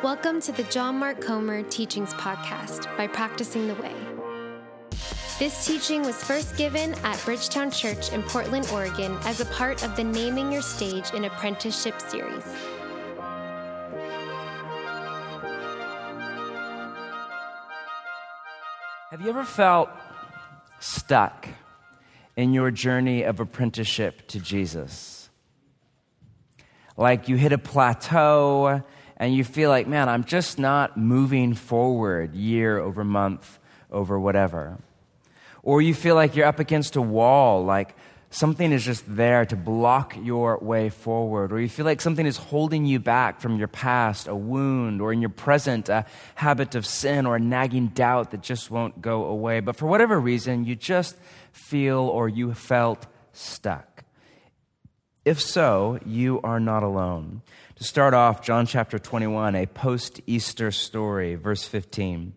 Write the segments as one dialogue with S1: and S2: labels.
S1: Welcome to the John Mark Comer Teachings Podcast by Practicing the Way. This teaching was first given at Bridgetown Church in Portland, Oregon, as a part of the Naming Your Stage in Apprenticeship series.
S2: Have you ever felt stuck in your journey of apprenticeship to Jesus? Like you hit a plateau and you feel like, man, I'm just not moving forward year over month over whatever. Or you feel like you're up against a wall, like something is just there to block your way forward, or you feel like something is holding you back from your past, a wound, or in your present, a habit of sin or a nagging doubt that just won't go away. But for whatever reason, you just feel or you felt stuck. If so, you are not alone. To start off, John chapter 21, a post Easter story, verse 15.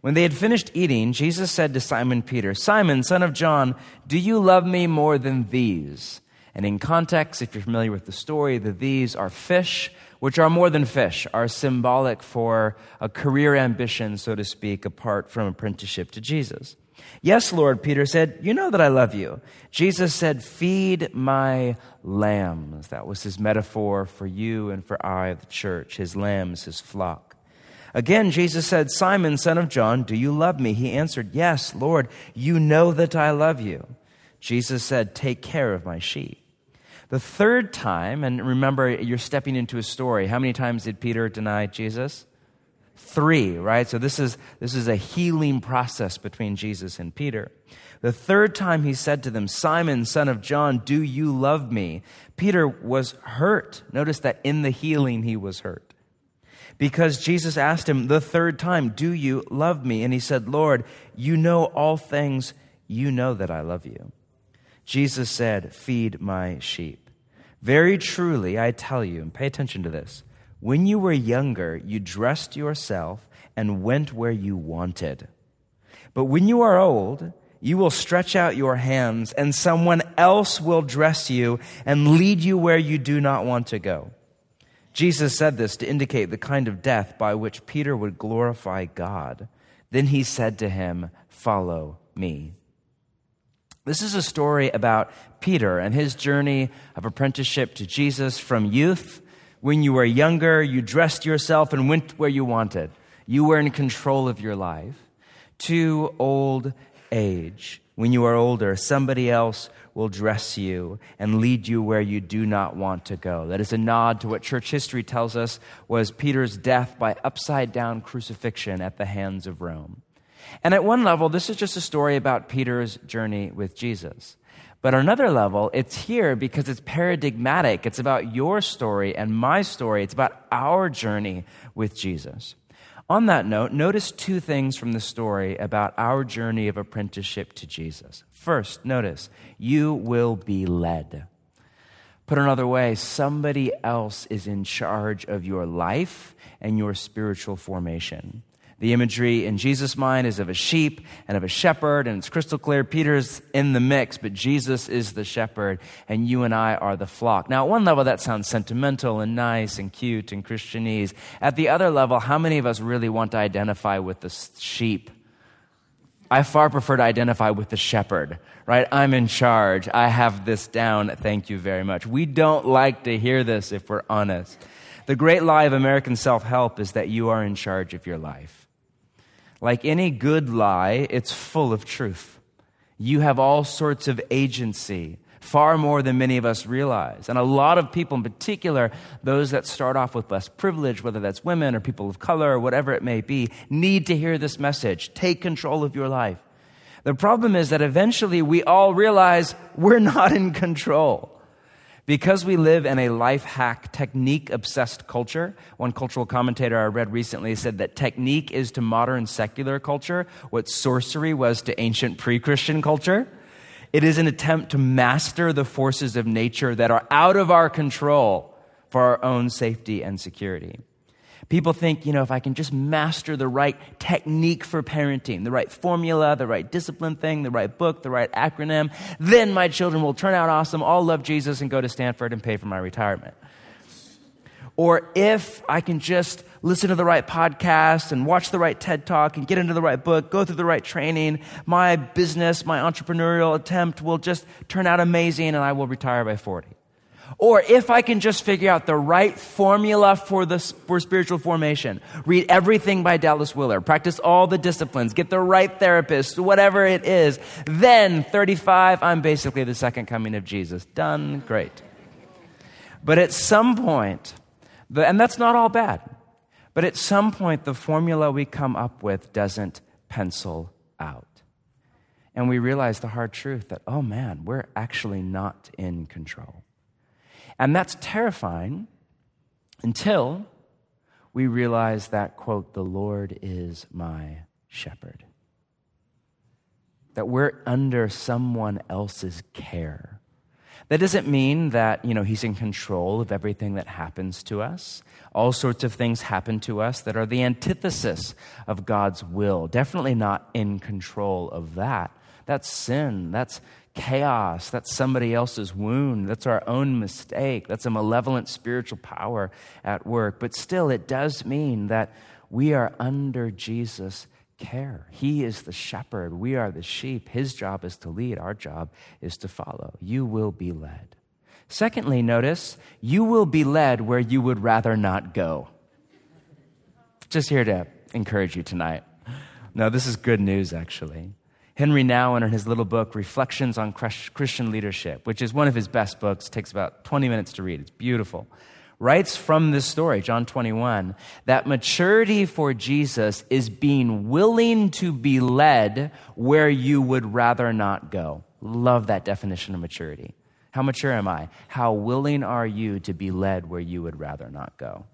S2: When they had finished eating, Jesus said to Simon Peter, Simon, son of John, do you love me more than these? And in context, if you're familiar with the story, the these are fish, which are more than fish, are symbolic for a career ambition, so to speak, apart from apprenticeship to Jesus. Yes, Lord, Peter said, You know that I love you. Jesus said, Feed my lambs. That was his metaphor for you and for I, the church, his lambs, his flock. Again, Jesus said, Simon, son of John, do you love me? He answered, Yes, Lord, you know that I love you. Jesus said, Take care of my sheep. The third time, and remember, you're stepping into a story. How many times did Peter deny Jesus? Three, right? So this is, this is a healing process between Jesus and Peter. The third time he said to them, Simon, son of John, do you love me? Peter was hurt. Notice that in the healing, he was hurt because Jesus asked him the third time, Do you love me? And he said, Lord, you know all things. You know that I love you. Jesus said, Feed my sheep. Very truly, I tell you, and pay attention to this when you were younger, you dressed yourself and went where you wanted. But when you are old, you will stretch out your hands, and someone else will dress you and lead you where you do not want to go. Jesus said this to indicate the kind of death by which Peter would glorify God. Then he said to him, Follow me. This is a story about Peter and his journey of apprenticeship to Jesus from youth. When you were younger, you dressed yourself and went where you wanted. You were in control of your life. To old age, when you are older, somebody else will dress you and lead you where you do not want to go. That is a nod to what church history tells us was Peter's death by upside down crucifixion at the hands of Rome. And at one level, this is just a story about Peter's journey with Jesus. But on another level, it's here because it's paradigmatic. It's about your story and my story. It's about our journey with Jesus. On that note, notice two things from the story about our journey of apprenticeship to Jesus. First, notice, you will be led. Put another way, somebody else is in charge of your life and your spiritual formation. The imagery in Jesus' mind is of a sheep and of a shepherd, and it's crystal clear Peter's in the mix, but Jesus is the shepherd, and you and I are the flock. Now, at one level, that sounds sentimental and nice and cute and Christianese. At the other level, how many of us really want to identify with the sheep? I far prefer to identify with the shepherd, right? I'm in charge. I have this down. Thank you very much. We don't like to hear this if we're honest. The great lie of American self help is that you are in charge of your life. Like any good lie, it's full of truth. You have all sorts of agency, far more than many of us realize. And a lot of people, in particular, those that start off with less privilege, whether that's women or people of color or whatever it may be, need to hear this message. Take control of your life. The problem is that eventually we all realize we're not in control. Because we live in a life hack, technique obsessed culture, one cultural commentator I read recently said that technique is to modern secular culture what sorcery was to ancient pre Christian culture. It is an attempt to master the forces of nature that are out of our control for our own safety and security. People think, you know, if I can just master the right technique for parenting, the right formula, the right discipline thing, the right book, the right acronym, then my children will turn out awesome, all love Jesus, and go to Stanford and pay for my retirement. or if I can just listen to the right podcast and watch the right TED talk and get into the right book, go through the right training, my business, my entrepreneurial attempt will just turn out amazing and I will retire by 40. Or if I can just figure out the right formula for, the, for spiritual formation, read everything by Dallas Willard, practice all the disciplines, get the right therapist, whatever it is, then 35, I'm basically the second coming of Jesus. Done, great. But at some point, and that's not all bad, but at some point, the formula we come up with doesn't pencil out. And we realize the hard truth that, oh man, we're actually not in control. And that's terrifying until we realize that, quote, the Lord is my shepherd. That we're under someone else's care. That doesn't mean that, you know, he's in control of everything that happens to us. All sorts of things happen to us that are the antithesis of God's will. Definitely not in control of that. That's sin. That's chaos. That's somebody else's wound. That's our own mistake. That's a malevolent spiritual power at work. But still, it does mean that we are under Jesus' care. He is the shepherd. We are the sheep. His job is to lead. Our job is to follow. You will be led. Secondly, notice, you will be led where you would rather not go. Just here to encourage you tonight. No, this is good news, actually. Henry Nouwen, in his little book, Reflections on Christian Leadership, which is one of his best books, takes about 20 minutes to read. It's beautiful. Writes from this story, John 21, that maturity for Jesus is being willing to be led where you would rather not go. Love that definition of maturity. How mature am I? How willing are you to be led where you would rather not go?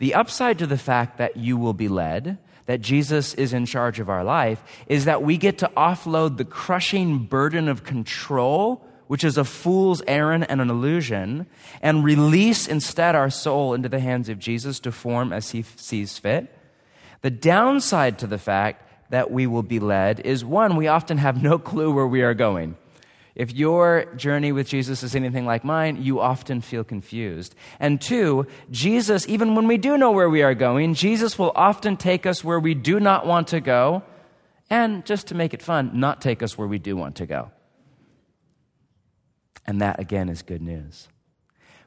S2: The upside to the fact that you will be led that Jesus is in charge of our life is that we get to offload the crushing burden of control, which is a fool's errand and an illusion, and release instead our soul into the hands of Jesus to form as he sees fit. The downside to the fact that we will be led is one, we often have no clue where we are going. If your journey with Jesus is anything like mine, you often feel confused. And two, Jesus, even when we do know where we are going, Jesus will often take us where we do not want to go, and just to make it fun, not take us where we do want to go. And that, again, is good news.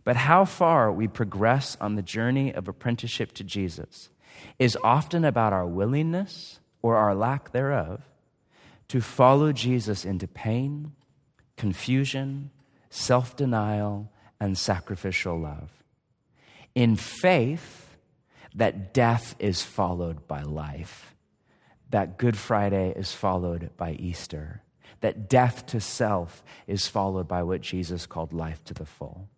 S2: But how far we progress on the journey of apprenticeship to Jesus is often about our willingness or our lack thereof to follow Jesus into pain confusion, self denial, and sacrificial love. In faith, that death is followed by life, that Good Friday is followed by Easter, that death to self is followed by what Jesus called life to the full.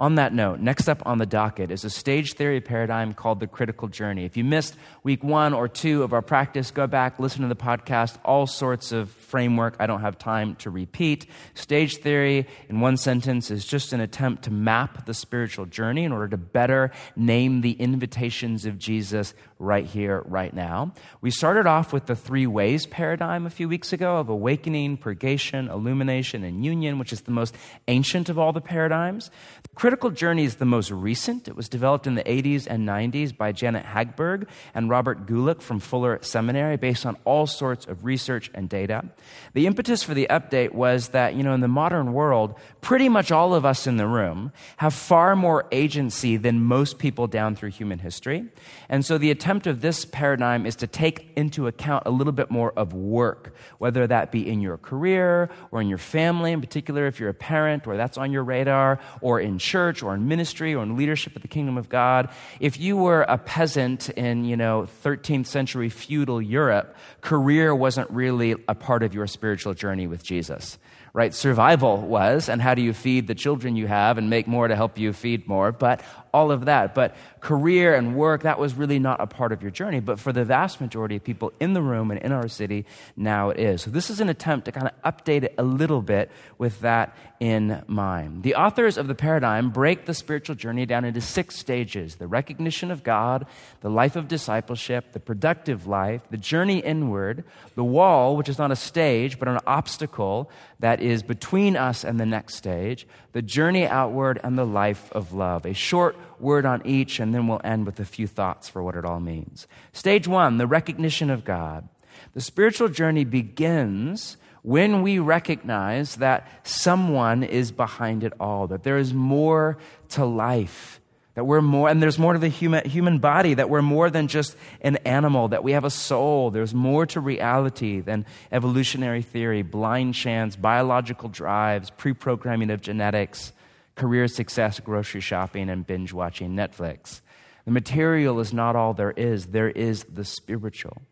S2: On that note, next up on the docket is a stage theory paradigm called the critical journey. If you missed week one or two of our practice, go back, listen to the podcast, all sorts of framework I don't have time to repeat. Stage theory, in one sentence, is just an attempt to map the spiritual journey in order to better name the invitations of Jesus right here, right now. We started off with the three ways paradigm a few weeks ago of awakening, purgation, illumination, and union, which is the most ancient of all the paradigms. The critical journey is the most recent. It was developed in the 80s and 90s by Janet Hagberg and Robert Guelich from Fuller Seminary based on all sorts of research and data. The impetus for the update was that, you know, in the modern world, pretty much all of us in the room have far more agency than most people down through human history. And so the attempt of this paradigm is to take into account a little bit more of work, whether that be in your career or in your family, in particular, if you're a parent or that's on your radar, or in church or in ministry or in leadership of the kingdom of God. If you were a peasant in, you know, 13th century feudal Europe, career wasn't really a part of your spiritual journey with Jesus right? Survival was, and how do you feed the children you have and make more to help you feed more, but all of that. But career and work, that was really not a part of your journey. But for the vast majority of people in the room and in our city, now it is. So this is an attempt to kind of update it a little bit with that in mind. The authors of the paradigm break the spiritual journey down into six stages the recognition of God, the life of discipleship, the productive life, the journey inward, the wall, which is not a stage, but an obstacle that is between us and the next stage, the journey outward and the life of love. A short word on each, and then we'll end with a few thoughts for what it all means. Stage one, the recognition of God. The spiritual journey begins when we recognize that someone is behind it all, that there is more to life that we're more, and there's more to the human, human body, that we're more than just an animal, that we have a soul. There's more to reality than evolutionary theory, blind chance, biological drives, pre programming of genetics, career success, grocery shopping, and binge watching Netflix. The material is not all there is, there is the spiritual.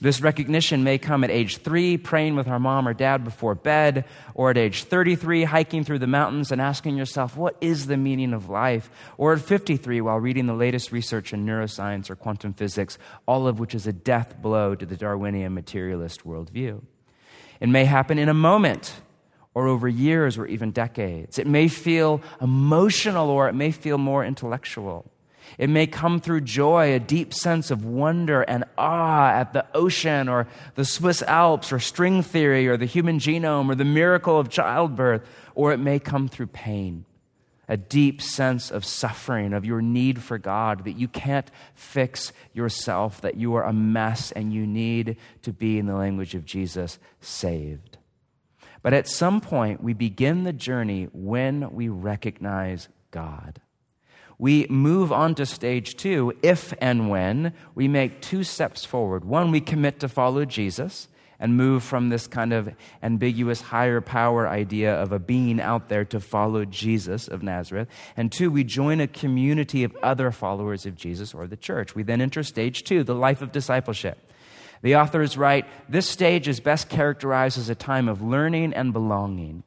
S2: This recognition may come at age three, praying with our mom or dad before bed, or at age 33, hiking through the mountains and asking yourself, what is the meaning of life? Or at 53, while reading the latest research in neuroscience or quantum physics, all of which is a death blow to the Darwinian materialist worldview. It may happen in a moment, or over years, or even decades. It may feel emotional, or it may feel more intellectual. It may come through joy, a deep sense of wonder and awe at the ocean or the Swiss Alps or string theory or the human genome or the miracle of childbirth, or it may come through pain, a deep sense of suffering, of your need for God, that you can't fix yourself, that you are a mess and you need to be, in the language of Jesus, saved. But at some point, we begin the journey when we recognize God we move on to stage two if and when we make two steps forward. One, we commit to follow Jesus and move from this kind of ambiguous higher power idea of a being out there to follow Jesus of Nazareth. And two, we join a community of other followers of Jesus or the church. We then enter stage two, the life of discipleship. The authors write this stage is best characterized as a time of learning and belonging.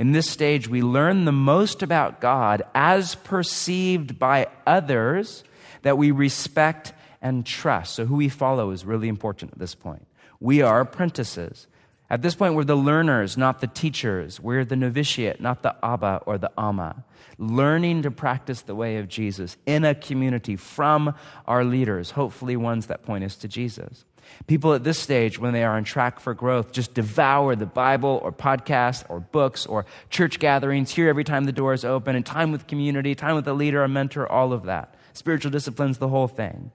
S2: In this stage, we learn the most about God as perceived by others that we respect and trust. So, who we follow is really important at this point. We are apprentices. At this point, we're the learners, not the teachers. We're the novitiate, not the Abba or the Amma. Learning to practice the way of Jesus in a community from our leaders, hopefully ones that point us to Jesus. People at this stage, when they are on track for growth, just devour the Bible or podcasts or books or church gatherings, here every time the door is open, and time with community, time with a leader, a mentor, all of that. Spiritual disciplines, the whole thing.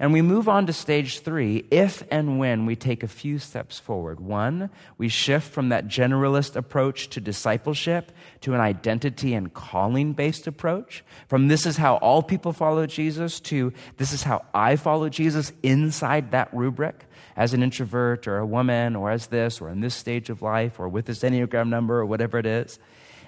S2: And we move on to stage three if and when we take a few steps forward. One, we shift from that generalist approach to discipleship to an identity and calling based approach. From this is how all people follow Jesus to this is how I follow Jesus inside that rubric as an introvert or a woman or as this or in this stage of life or with this Enneagram number or whatever it is.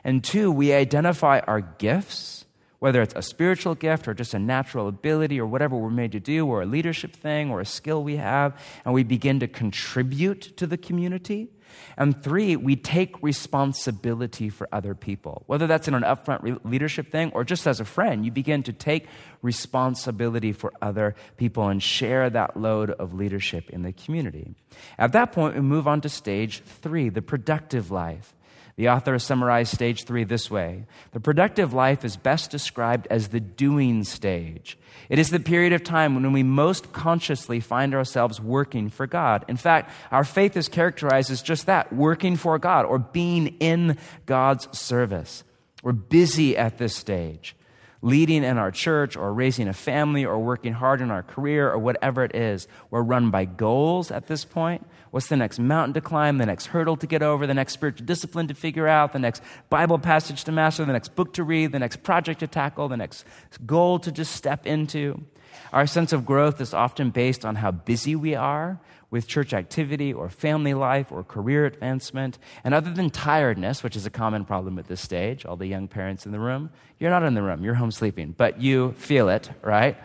S2: And two, we identify our gifts whether it's a spiritual gift or just a natural ability or whatever we're made to do, or a leadership thing or a skill we have, and we begin to contribute to the community. And three, we take responsibility for other people. Whether that's in an upfront re- leadership thing or just as a friend, you begin to take responsibility for other people and share that load of leadership in the community. At that point, we move on to stage three, the productive life. The author summarized stage three this way The productive life is best described as the doing stage. It is the period of time when we most consciously find ourselves working for God. In fact, our faith is characterized as just that working for God or being in God's service. We're busy at this stage leading in our church or raising a family or working hard in our career or whatever it is. We're run by goals at this point. What's the next mountain to climb, the next hurdle to get over, the next spiritual discipline to figure out, the next Bible passage to master, the next book to read, the next project to tackle, the next goal to just step into? Our sense of growth is often based on how busy we are with church activity or family life or career advancement. And other than tiredness, which is a common problem at this stage, all the young parents in the room, you're not in the room, you're home sleeping, but you feel it, right?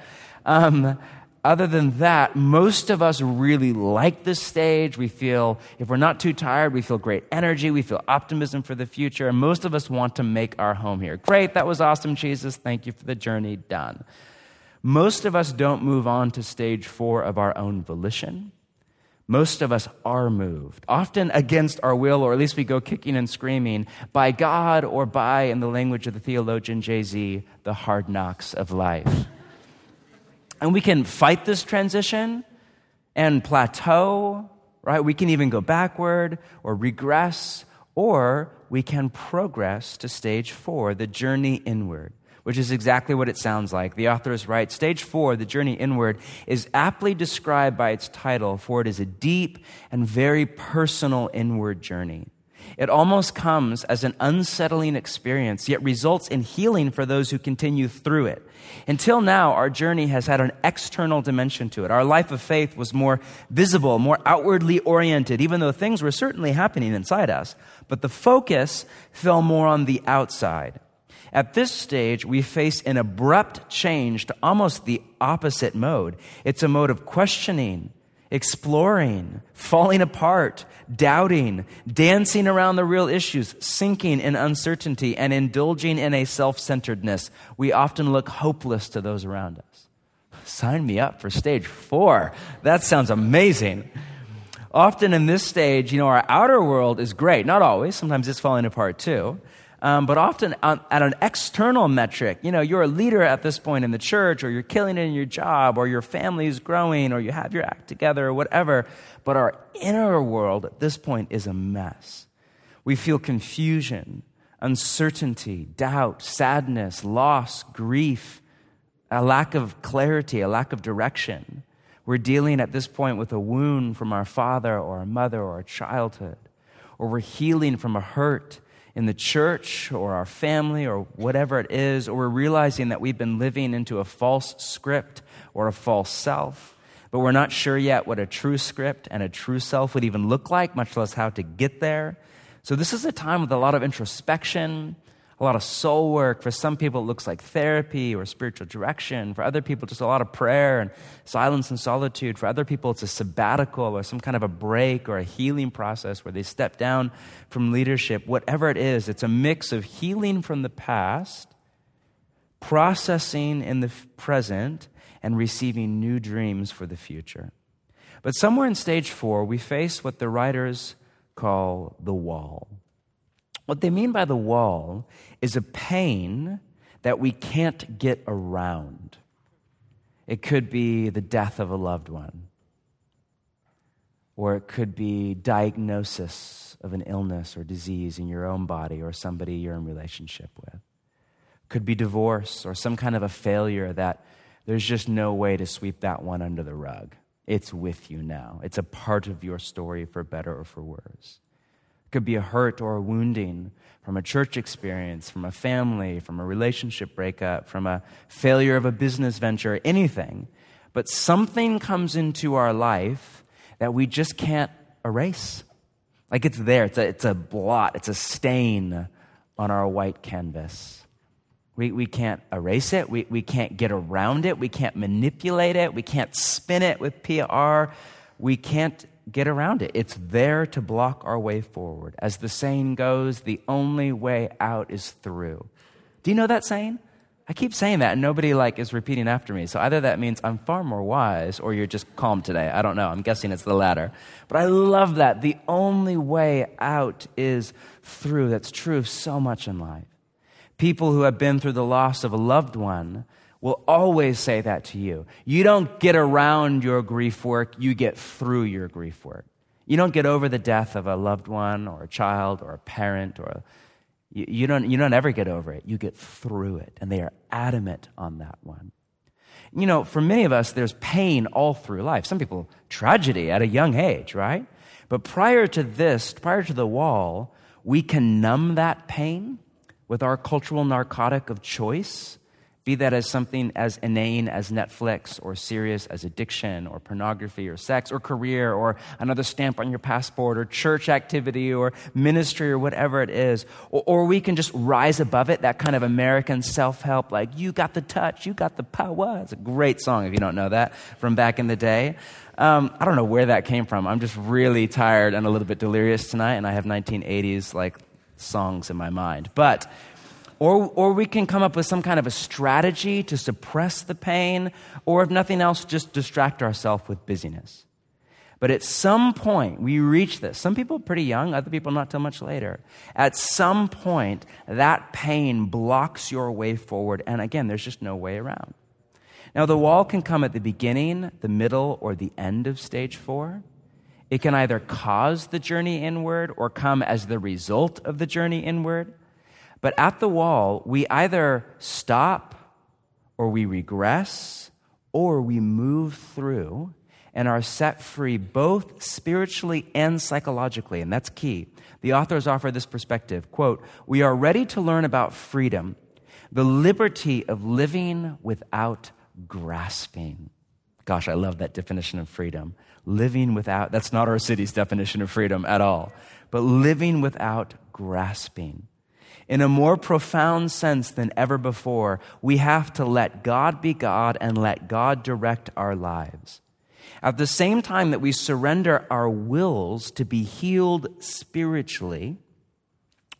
S2: Um, other than that, most of us really like this stage. We feel, if we're not too tired, we feel great energy. We feel optimism for the future. And most of us want to make our home here. Great, that was awesome, Jesus. Thank you for the journey. Done. Most of us don't move on to stage four of our own volition. Most of us are moved, often against our will, or at least we go kicking and screaming, by God or by, in the language of the theologian Jay Z, the hard knocks of life. And we can fight this transition and plateau, right? We can even go backward or regress, or we can progress to stage four, the journey inward, which is exactly what it sounds like. The author is right. Stage four, the journey inward, is aptly described by its title, for it is a deep and very personal inward journey. It almost comes as an unsettling experience, yet results in healing for those who continue through it. Until now, our journey has had an external dimension to it. Our life of faith was more visible, more outwardly oriented, even though things were certainly happening inside us. But the focus fell more on the outside. At this stage, we face an abrupt change to almost the opposite mode. It's a mode of questioning, exploring, falling apart, doubting, dancing around the real issues, sinking in uncertainty, and indulging in a self centeredness. We often look hopeless to those around us. Sign me up for stage four. That sounds amazing. Often in this stage, you know, our outer world is great. Not always, sometimes it's falling apart too. Um, but often on, at an external metric, you know, you're a leader at this point in the church, or you're killing it in your job, or your family is growing, or you have your act together, or whatever. But our inner world at this point is a mess. We feel confusion, uncertainty, doubt, sadness, loss, grief, a lack of clarity, a lack of direction. We're dealing at this point with a wound from our father or our mother or our childhood, or we're healing from a hurt in the church or our family or whatever it is, or we're realizing that we've been living into a false script or a false self, but we're not sure yet what a true script and a true self would even look like, much less how to get there. So, this is a time with a lot of introspection, a lot of soul work. For some people, it looks like therapy or spiritual direction. For other people, just a lot of prayer and silence and solitude. For other people, it's a sabbatical or some kind of a break or a healing process where they step down from leadership. Whatever it is, it's a mix of healing from the past, processing in the present, and receiving new dreams for the future. But somewhere in stage four, we face what the writers call the wall. What they mean by the wall is a pain that we can't get around. It could be the death of a loved one, or it could be diagnosis of an illness or disease in your own body or somebody you're in relationship with. It could be divorce or some kind of a failure that there's just no way to sweep that one under the rug. It's with you now. It's a part of your story for better or for worse could be a hurt or a wounding from a church experience, from a family, from a relationship breakup, from a failure of a business venture, anything. But something comes into our life that we just can't erase. Like it's there, it's a, it's a blot, it's a stain on our white canvas. We, we can't erase it, we, we can't get around it, we can't manipulate it, we can't spin it with PR, we can't get around it. It's there to block our way forward. As the saying goes, the only way out is through. Do you know that saying? I keep saying that and nobody like is repeating after me. So either that means I'm far more wise or you're just calm today. I don't know. I'm guessing it's the latter. But I love that. The only way out is through. That's true of so much in life. People who have been through the loss of a loved one will always say that to you. You don't get around your grief work, you get through your grief work. You don't get over the death of a loved one or a child or a parent or a, you, you, don't, you don't ever get over it. You get through it. And they are adamant on that one. You know, for many of us, there's pain all through life. Some people, tragedy at a young age, right? But prior to this, prior to the wall, we can numb that pain with our cultural narcotic of choice be that as something as inane as Netflix or serious as addiction or pornography or sex or career or another stamp on your passport or church activity or ministry or whatever it is. Or, or we can just rise above it, that kind of American self help, like, you got the touch, you got the power. It's a great song if you don't know that from back in the day. Um, I don't know where that came from. I'm just really tired and a little bit delirious tonight, and I have 1980s like songs in my mind. But or, or we can come up with some kind of a strategy to suppress the pain, or if nothing else, just distract ourselves with busyness. But at some point, we reach this. Some people pretty young, other people not till much later. At some point, that pain blocks your way forward, and again, there's just no way around. Now, the wall can come at the beginning, the middle, or the end of stage four. It can either cause the journey inward or come as the result of the journey inward. But at the wall, we either stop or we regress or we move through and are set free both spiritually and psychologically. And that's key. The authors offer this perspective quote, We are ready to learn about freedom, the liberty of living without grasping. Gosh, I love that definition of freedom. Living without, that's not our city's definition of freedom at all, but living without grasping. In a more profound sense than ever before, we have to let God be God and let God direct our lives. At the same time that we surrender our wills to be healed spiritually,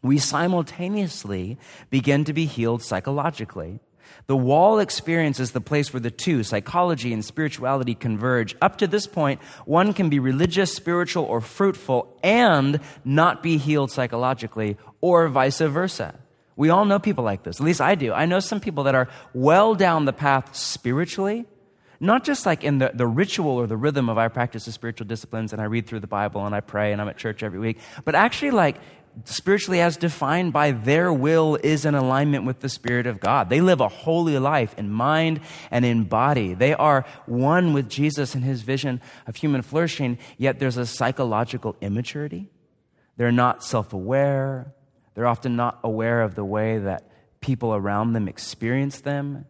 S2: we simultaneously begin to be healed psychologically. The wall experience is the place where the two, psychology and spirituality, converge. Up to this point, one can be religious, spiritual, or fruitful and not be healed psychologically, or vice versa. We all know people like this. At least I do. I know some people that are well down the path spiritually, not just like in the, the ritual or the rhythm of I practice the spiritual disciplines and I read through the Bible and I pray and I'm at church every week, but actually like spiritually as defined by their will is in alignment with the Spirit of God. They live a holy life in mind and in body. They are one with Jesus and his vision of human flourishing, yet there's a psychological immaturity. They're not self aware. They're often not aware of the way that people around them experience them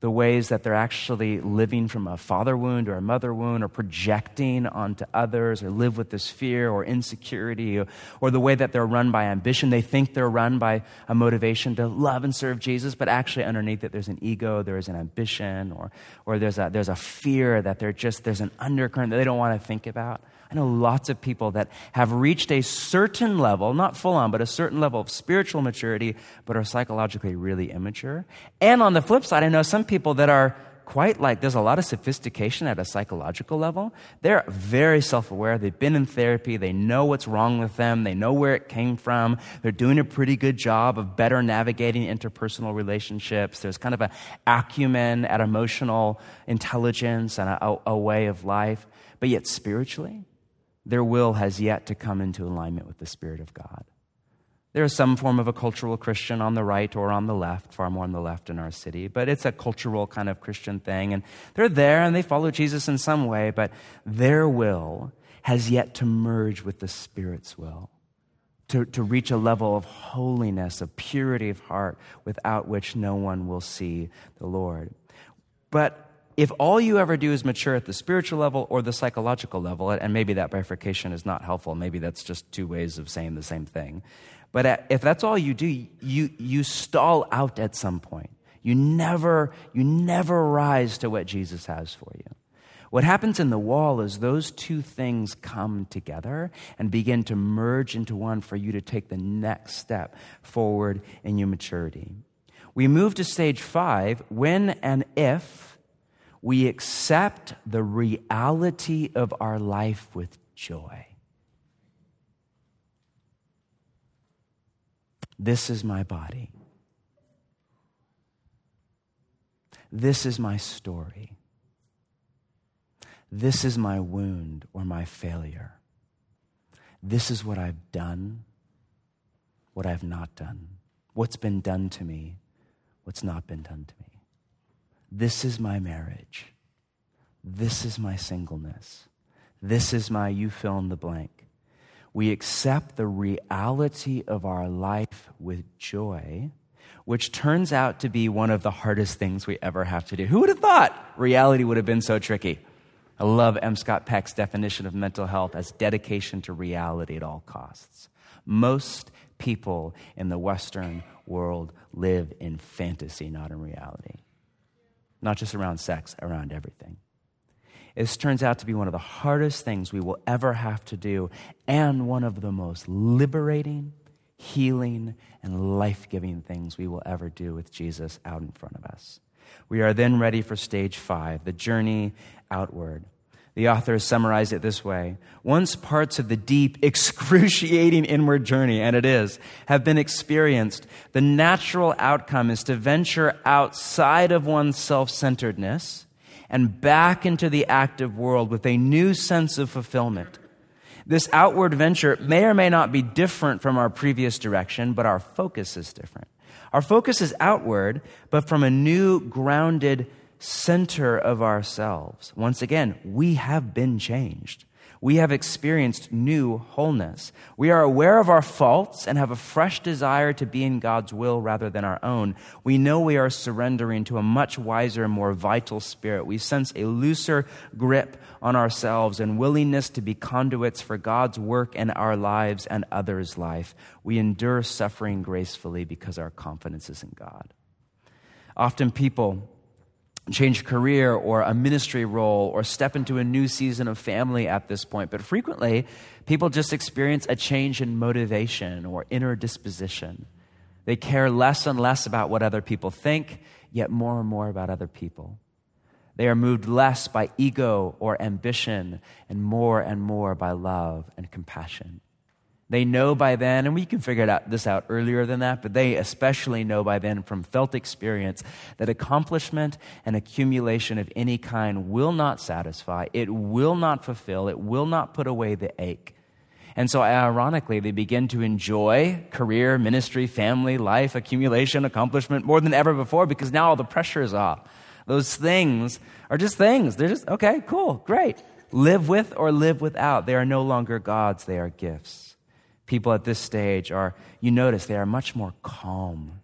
S2: the ways that they're actually living from a father wound or a mother wound or projecting onto others or live with this fear or insecurity or, or, the way that they're run by ambition. They think they're run by a motivation to love and serve Jesus, but actually underneath it there's an ego, there's an ambition, or, or there's, a, there's a fear that they're just, there's an undercurrent that they don't want to think about. I know lots of people that have reached a certain level, not full on, but a certain level of spiritual maturity, but are psychologically really immature. And on the flip side, I know some people that are quite like there's a lot of sophistication at a psychological level. They're very self aware. They've been in therapy. They know what's wrong with them. They know where it came from. They're doing a pretty good job of better navigating interpersonal relationships. There's kind of an acumen at emotional intelligence and a, a way of life. But yet, spiritually, their will has yet to come into alignment with the Spirit of God. There is some form of a cultural Christian on the right or on the left, far more on the left in our city, but it's a cultural kind of Christian thing. And they're there and they follow Jesus in some way, but their will has yet to merge with the Spirit's will, to, to reach a level of holiness, of purity of heart, without which no one will see the Lord. But if all you ever do is mature at the spiritual level or the psychological level, and maybe that bifurcation is not helpful, maybe that's just two ways of saying the same thing. But if that's all you do, you, you stall out at some point. You never, you never rise to what Jesus has for you. What happens in the wall is those two things come together and begin to merge into one for you to take the next step forward in your maturity. We move to stage five when and if we accept the reality of our life with joy. This is my body. This is my story. This is my wound or my failure. This is what I've done, what I've not done, what's been done to me, what's not been done to me. This is my marriage. This is my singleness. This is my you fill in the blank. We accept the reality of our life with joy, which turns out to be one of the hardest things we ever have to do. Who would have thought reality would have been so tricky? I love M. Scott Peck's definition of mental health as dedication to reality at all costs. Most people in the Western world live in fantasy, not in reality not just around sex, around everything. This turns out to be one of the hardest things we will ever have to do, and one of the most liberating, healing, and life giving things we will ever do with Jesus out in front of us. We are then ready for stage five, the journey outward. The authors summarized it this way Once parts of the deep, excruciating inward journey, and it is, have been experienced, the natural outcome is to venture outside of one's self centeredness and back into the active world with a new sense of fulfillment. This outward venture may or may not be different from our previous direction, but our focus is different. Our focus is outward, but from a new grounded center of ourselves. Once again, we have been changed we have experienced new wholeness. We are aware of our faults and have a fresh desire to be in God's will rather than our own. We know we are surrendering to a much wiser, more vital spirit. We sense a looser grip on ourselves and willingness to be conduits for God's work in our lives and others' life. We endure suffering gracefully because our confidence is in God. Often people change career or a ministry role or step into a new season of family at this point. But frequently, people just experience a change in motivation or inner disposition. They care less and less about what other people think, yet more and more about other people. They are moved less by ego or ambition and more and more by love and compassion. They know by then, and we can figure out, this out earlier than that, but they especially know by then from felt experience that accomplishment and accumulation of any kind will not satisfy, it will not fulfill, it will not put away the ache. And so, ironically, they begin to enjoy career, ministry, family, life, accumulation, accomplishment more than ever before because now all the pressure is off. Those things are just things. They're just, okay, cool, great. Live with or live without. They are no longer gods, they are gifts people at this stage are, you notice, they are much more calm.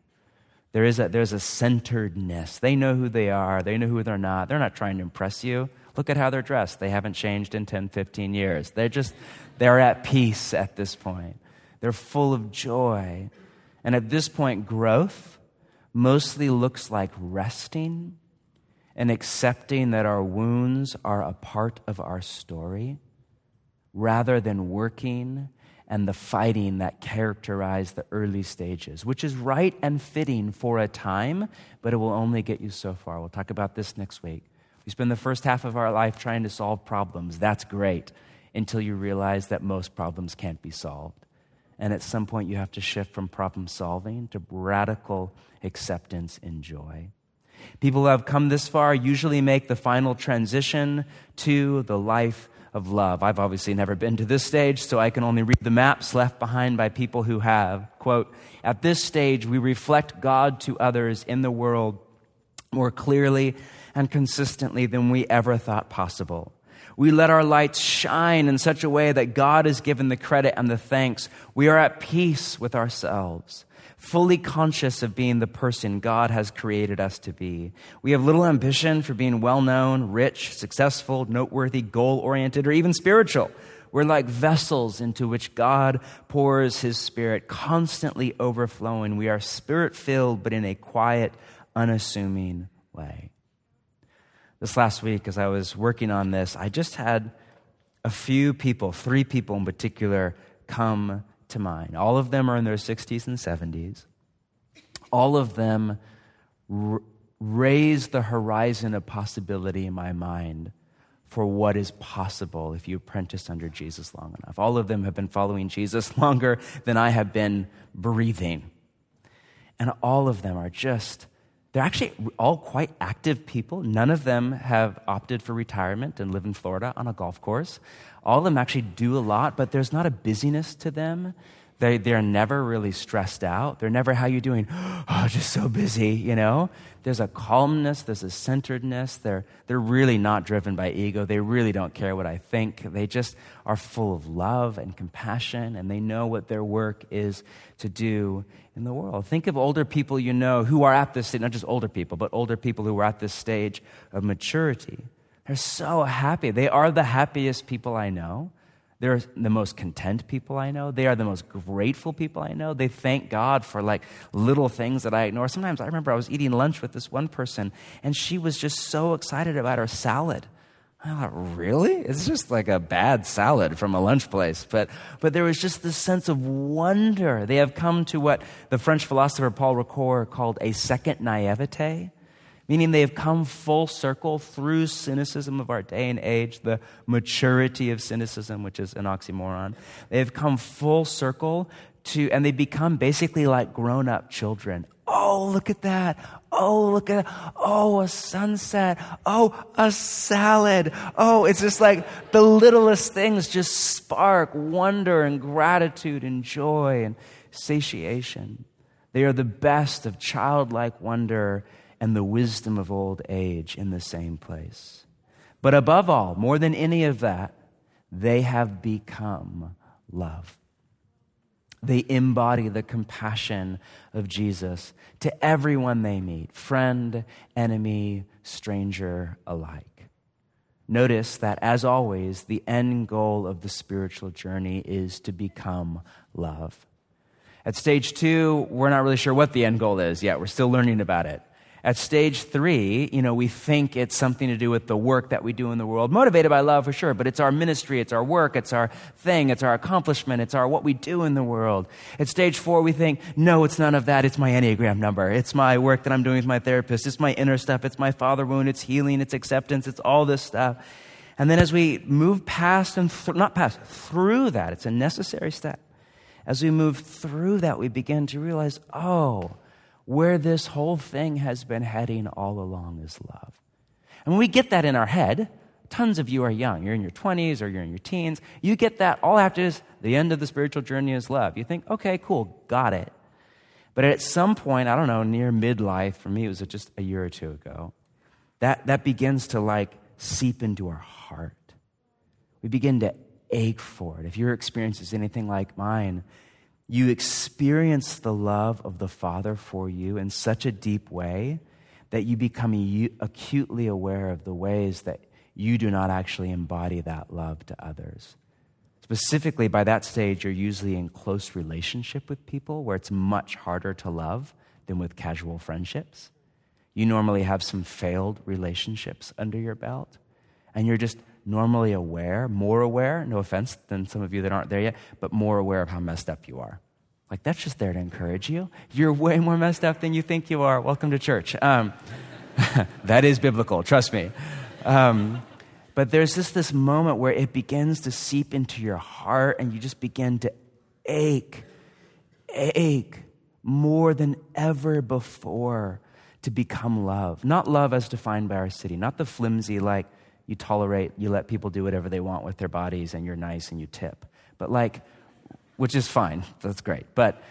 S2: There is a, there's a centeredness. They know who they are, they know who they're not. They're not trying to impress you. Look at how they're dressed. They haven't changed in 10, 15 years. They're just, they're at peace at this point. They're full of joy. And at this point, growth mostly looks like resting and accepting that our wounds are a part of our story rather than working and the fighting that characterized the early stages, which is right and fitting for a time, but it will only get you so far. We'll talk about this next week. We spend the first half of our life trying to solve problems. That's great until you realize that most problems can't be solved. And at some point, you have to shift from problem solving to radical acceptance and joy. People who have come this far usually make the final transition to the life of love. I've obviously never been to this stage, so I can only read the maps left behind by people who have. Quote, at this stage, we reflect God to others in the world more clearly and consistently than we ever thought possible. We let our lights shine in such a way that God is given the credit and the thanks. We are at peace with ourselves fully conscious of being the person God has created us to be. We have little ambition for being well known, rich, successful, noteworthy, goal oriented, or even spiritual. We're like vessels into which God pours his spirit, constantly overflowing. We are spirit filled, but in a quiet, unassuming way. This last week, as I was working on this, I just had a few people, three people in particular, come to mind. All of them are in their 60s and 70s. All of them r- raise the horizon of possibility in my mind for what is possible if you apprentice under Jesus long enough. All of them have been following Jesus longer than I have been breathing. And all of them are just, they're actually all quite active people. None of them have opted for retirement and live in Florida on a golf course. All of them actually do a lot, but there's not a busyness to them. They, they're never really stressed out. They're never, how you doing? Oh, just so busy, you know? There's a calmness, there's a centeredness. They're, they're really not driven by ego. They really don't care what I think. They just are full of love and compassion, and they know what their work is to do in the world. Think of older people you know who are at this, stage, not just older people, but older people who are at this stage of maturity. They're so happy. They are the happiest people I know. They're the most content people I know. They are the most grateful people I know. They thank God for like little things that I ignore. Sometimes I remember I was eating lunch with this one person and she was just so excited about her salad. I thought, really? It's just like a bad salad from a lunch place. But, but there was just this sense of wonder. They have come to what the French philosopher Paul Ricoeur called a second naivete meaning they have come full circle through cynicism of our day and age, the maturity of cynicism, which is an oxymoron. They have come full circle to, and they become basically like grown up children. Oh, look at that. Oh, look at that. Oh, a sunset. Oh, a salad. Oh, it's just like the littlest things just spark wonder and gratitude and joy and satiation. They are the best of childlike wonder and the wisdom of old age in the same place. But above all, more than any of that, they have become love. They embody the compassion of Jesus to everyone they meet, friend, enemy, stranger alike. Notice that, as always, the end goal of the spiritual journey is to become love. At stage two, we're not really sure what the end goal is yet. We're still learning about it. At stage three, you know, we think it's something to do with the work that we do in the world, motivated by love for sure, but it's our ministry, it's our work, it's our thing, it's our accomplishment, it's our what we do in the world. At stage four, we think, no, it's none of that. It's my Enneagram number. It's my work that I'm doing with my therapist. It's my inner stuff. It's my father wound. It's healing. It's acceptance. It's all this stuff. And then as we move past and th- not past, through that, it's a necessary step. As we move through that, we begin to realize, oh, where this whole thing has been heading all along is love. And when we get that in our head, tons of you are young. You're in your 20s or you're in your teens. You get that all after is the end of the spiritual journey is love. You think, okay, cool, got it. But at some point, I don't know, near midlife, for me, it was just a year or two ago, that, that begins to like seep into our heart. We begin to ache for it. If your experience is anything like mine, you experience the love of the Father for you in such a deep way that you become acutely aware of the ways that you do not actually embody that love to others. Specifically, by that stage, you're usually in close relationship with people where it's much harder to love than with casual friendships. You normally have some failed relationships under your belt, and you're just normally aware, more aware, no offense than some of you that aren't there yet, but more aware of how messed up you are. Like, that's just there to encourage you. You're way more messed up than you think you are. Welcome to church. Um, that is biblical, trust me. Um, but there's just this moment where it begins to seep into your heart and you just begin to ache, ache more than ever before to become love. Not love as defined by our city, not the flimsy, like, you tolerate, you let people do whatever they want with their bodies, and you're nice and you tip. But like, which is fine, that's great. But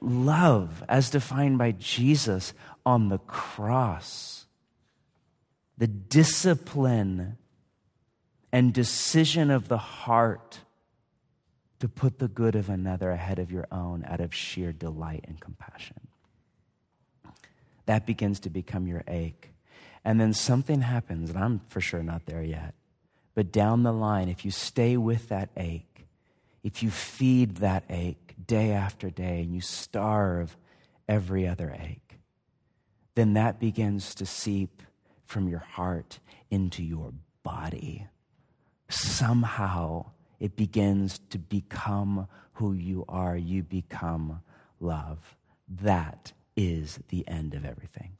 S2: love, as defined by Jesus on the cross, the discipline and decision of the heart to put the good of another ahead of your own out of sheer delight and compassion. That begins to become your ache. And then something happens, and I'm for sure not there yet. But down the line, if you stay with that ache, if you feed that ache day after day, and you starve every other ache, then that begins to seep from your heart into your body. Somehow it begins to become who you are. You become love. That is the end of everything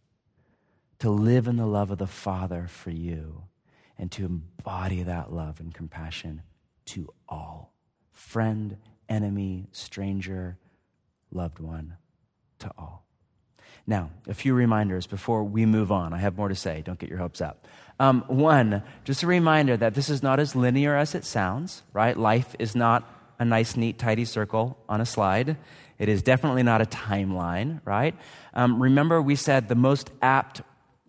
S2: to live in the love of the Father for you and to embody that love and compassion to all friend, enemy, stranger, loved one, to all. Now, a few reminders before we move on. I have more to say. Don't get your hopes up. Um, one, just a reminder that this is not as linear as it sounds, right? Life is not a nice, neat, tidy circle on a slide. It is definitely not a timeline, right? Um, remember, we said the most apt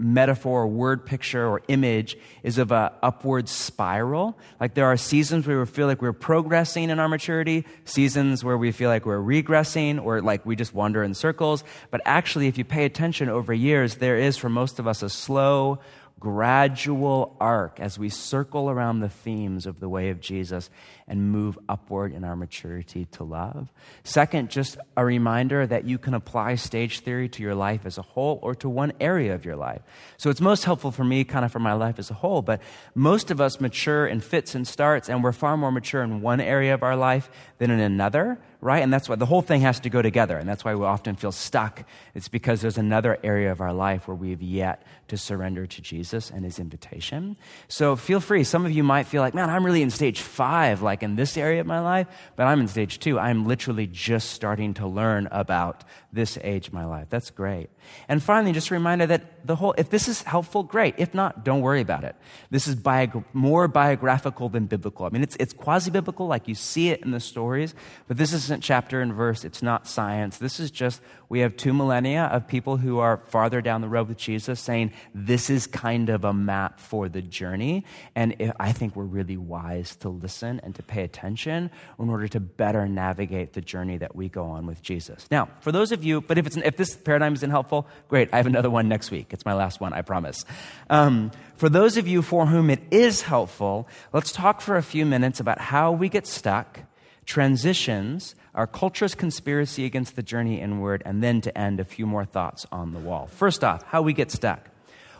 S2: metaphor or word picture or image is of a upward spiral. Like there are seasons where we feel like we're progressing in our maturity, seasons where we feel like we're regressing or like we just wander in circles. But actually, if you pay attention over years, there is for most of us a slow, gradual arc as we circle around the themes of the way of Jesus and move upward in our maturity to love. Second, just a reminder that you can apply stage theory to your life as a whole or to one area of your life. So it's most helpful for me, kind of for my life as a whole, but most of us mature in fits and starts, and we're far more mature in one area of our life than in another right? And that's why the whole thing has to go together. And that's why we often feel stuck. It's because there's another area of our life where we have yet to surrender to Jesus and his invitation. So feel free. Some of you might feel like, man, I'm really in stage five, like in this area of my life, but I'm in stage two. I'm literally just starting to learn about this age of my life. That's great. And finally, just a reminder that the whole, if this is helpful, great. If not, don't worry about it. This is biogra- more biographical than biblical. I mean, it's, it's quasi biblical, like you see it in the stories, but this isn't chapter and verse. It's not science. This is just, we have two millennia of people who are farther down the road with Jesus saying, this is kind of a map for the journey. And I think we're really wise to listen and to pay attention in order to better navigate the journey that we go on with Jesus. Now, for those of you, but if, it's, if this paradigm isn't helpful, great. I have another one next week. It's my last one, I promise. Um, for those of you for whom it is helpful, let's talk for a few minutes about how we get stuck, transitions, our culture's conspiracy against the journey inward, and then to end, a few more thoughts on the wall. First off, how we get stuck.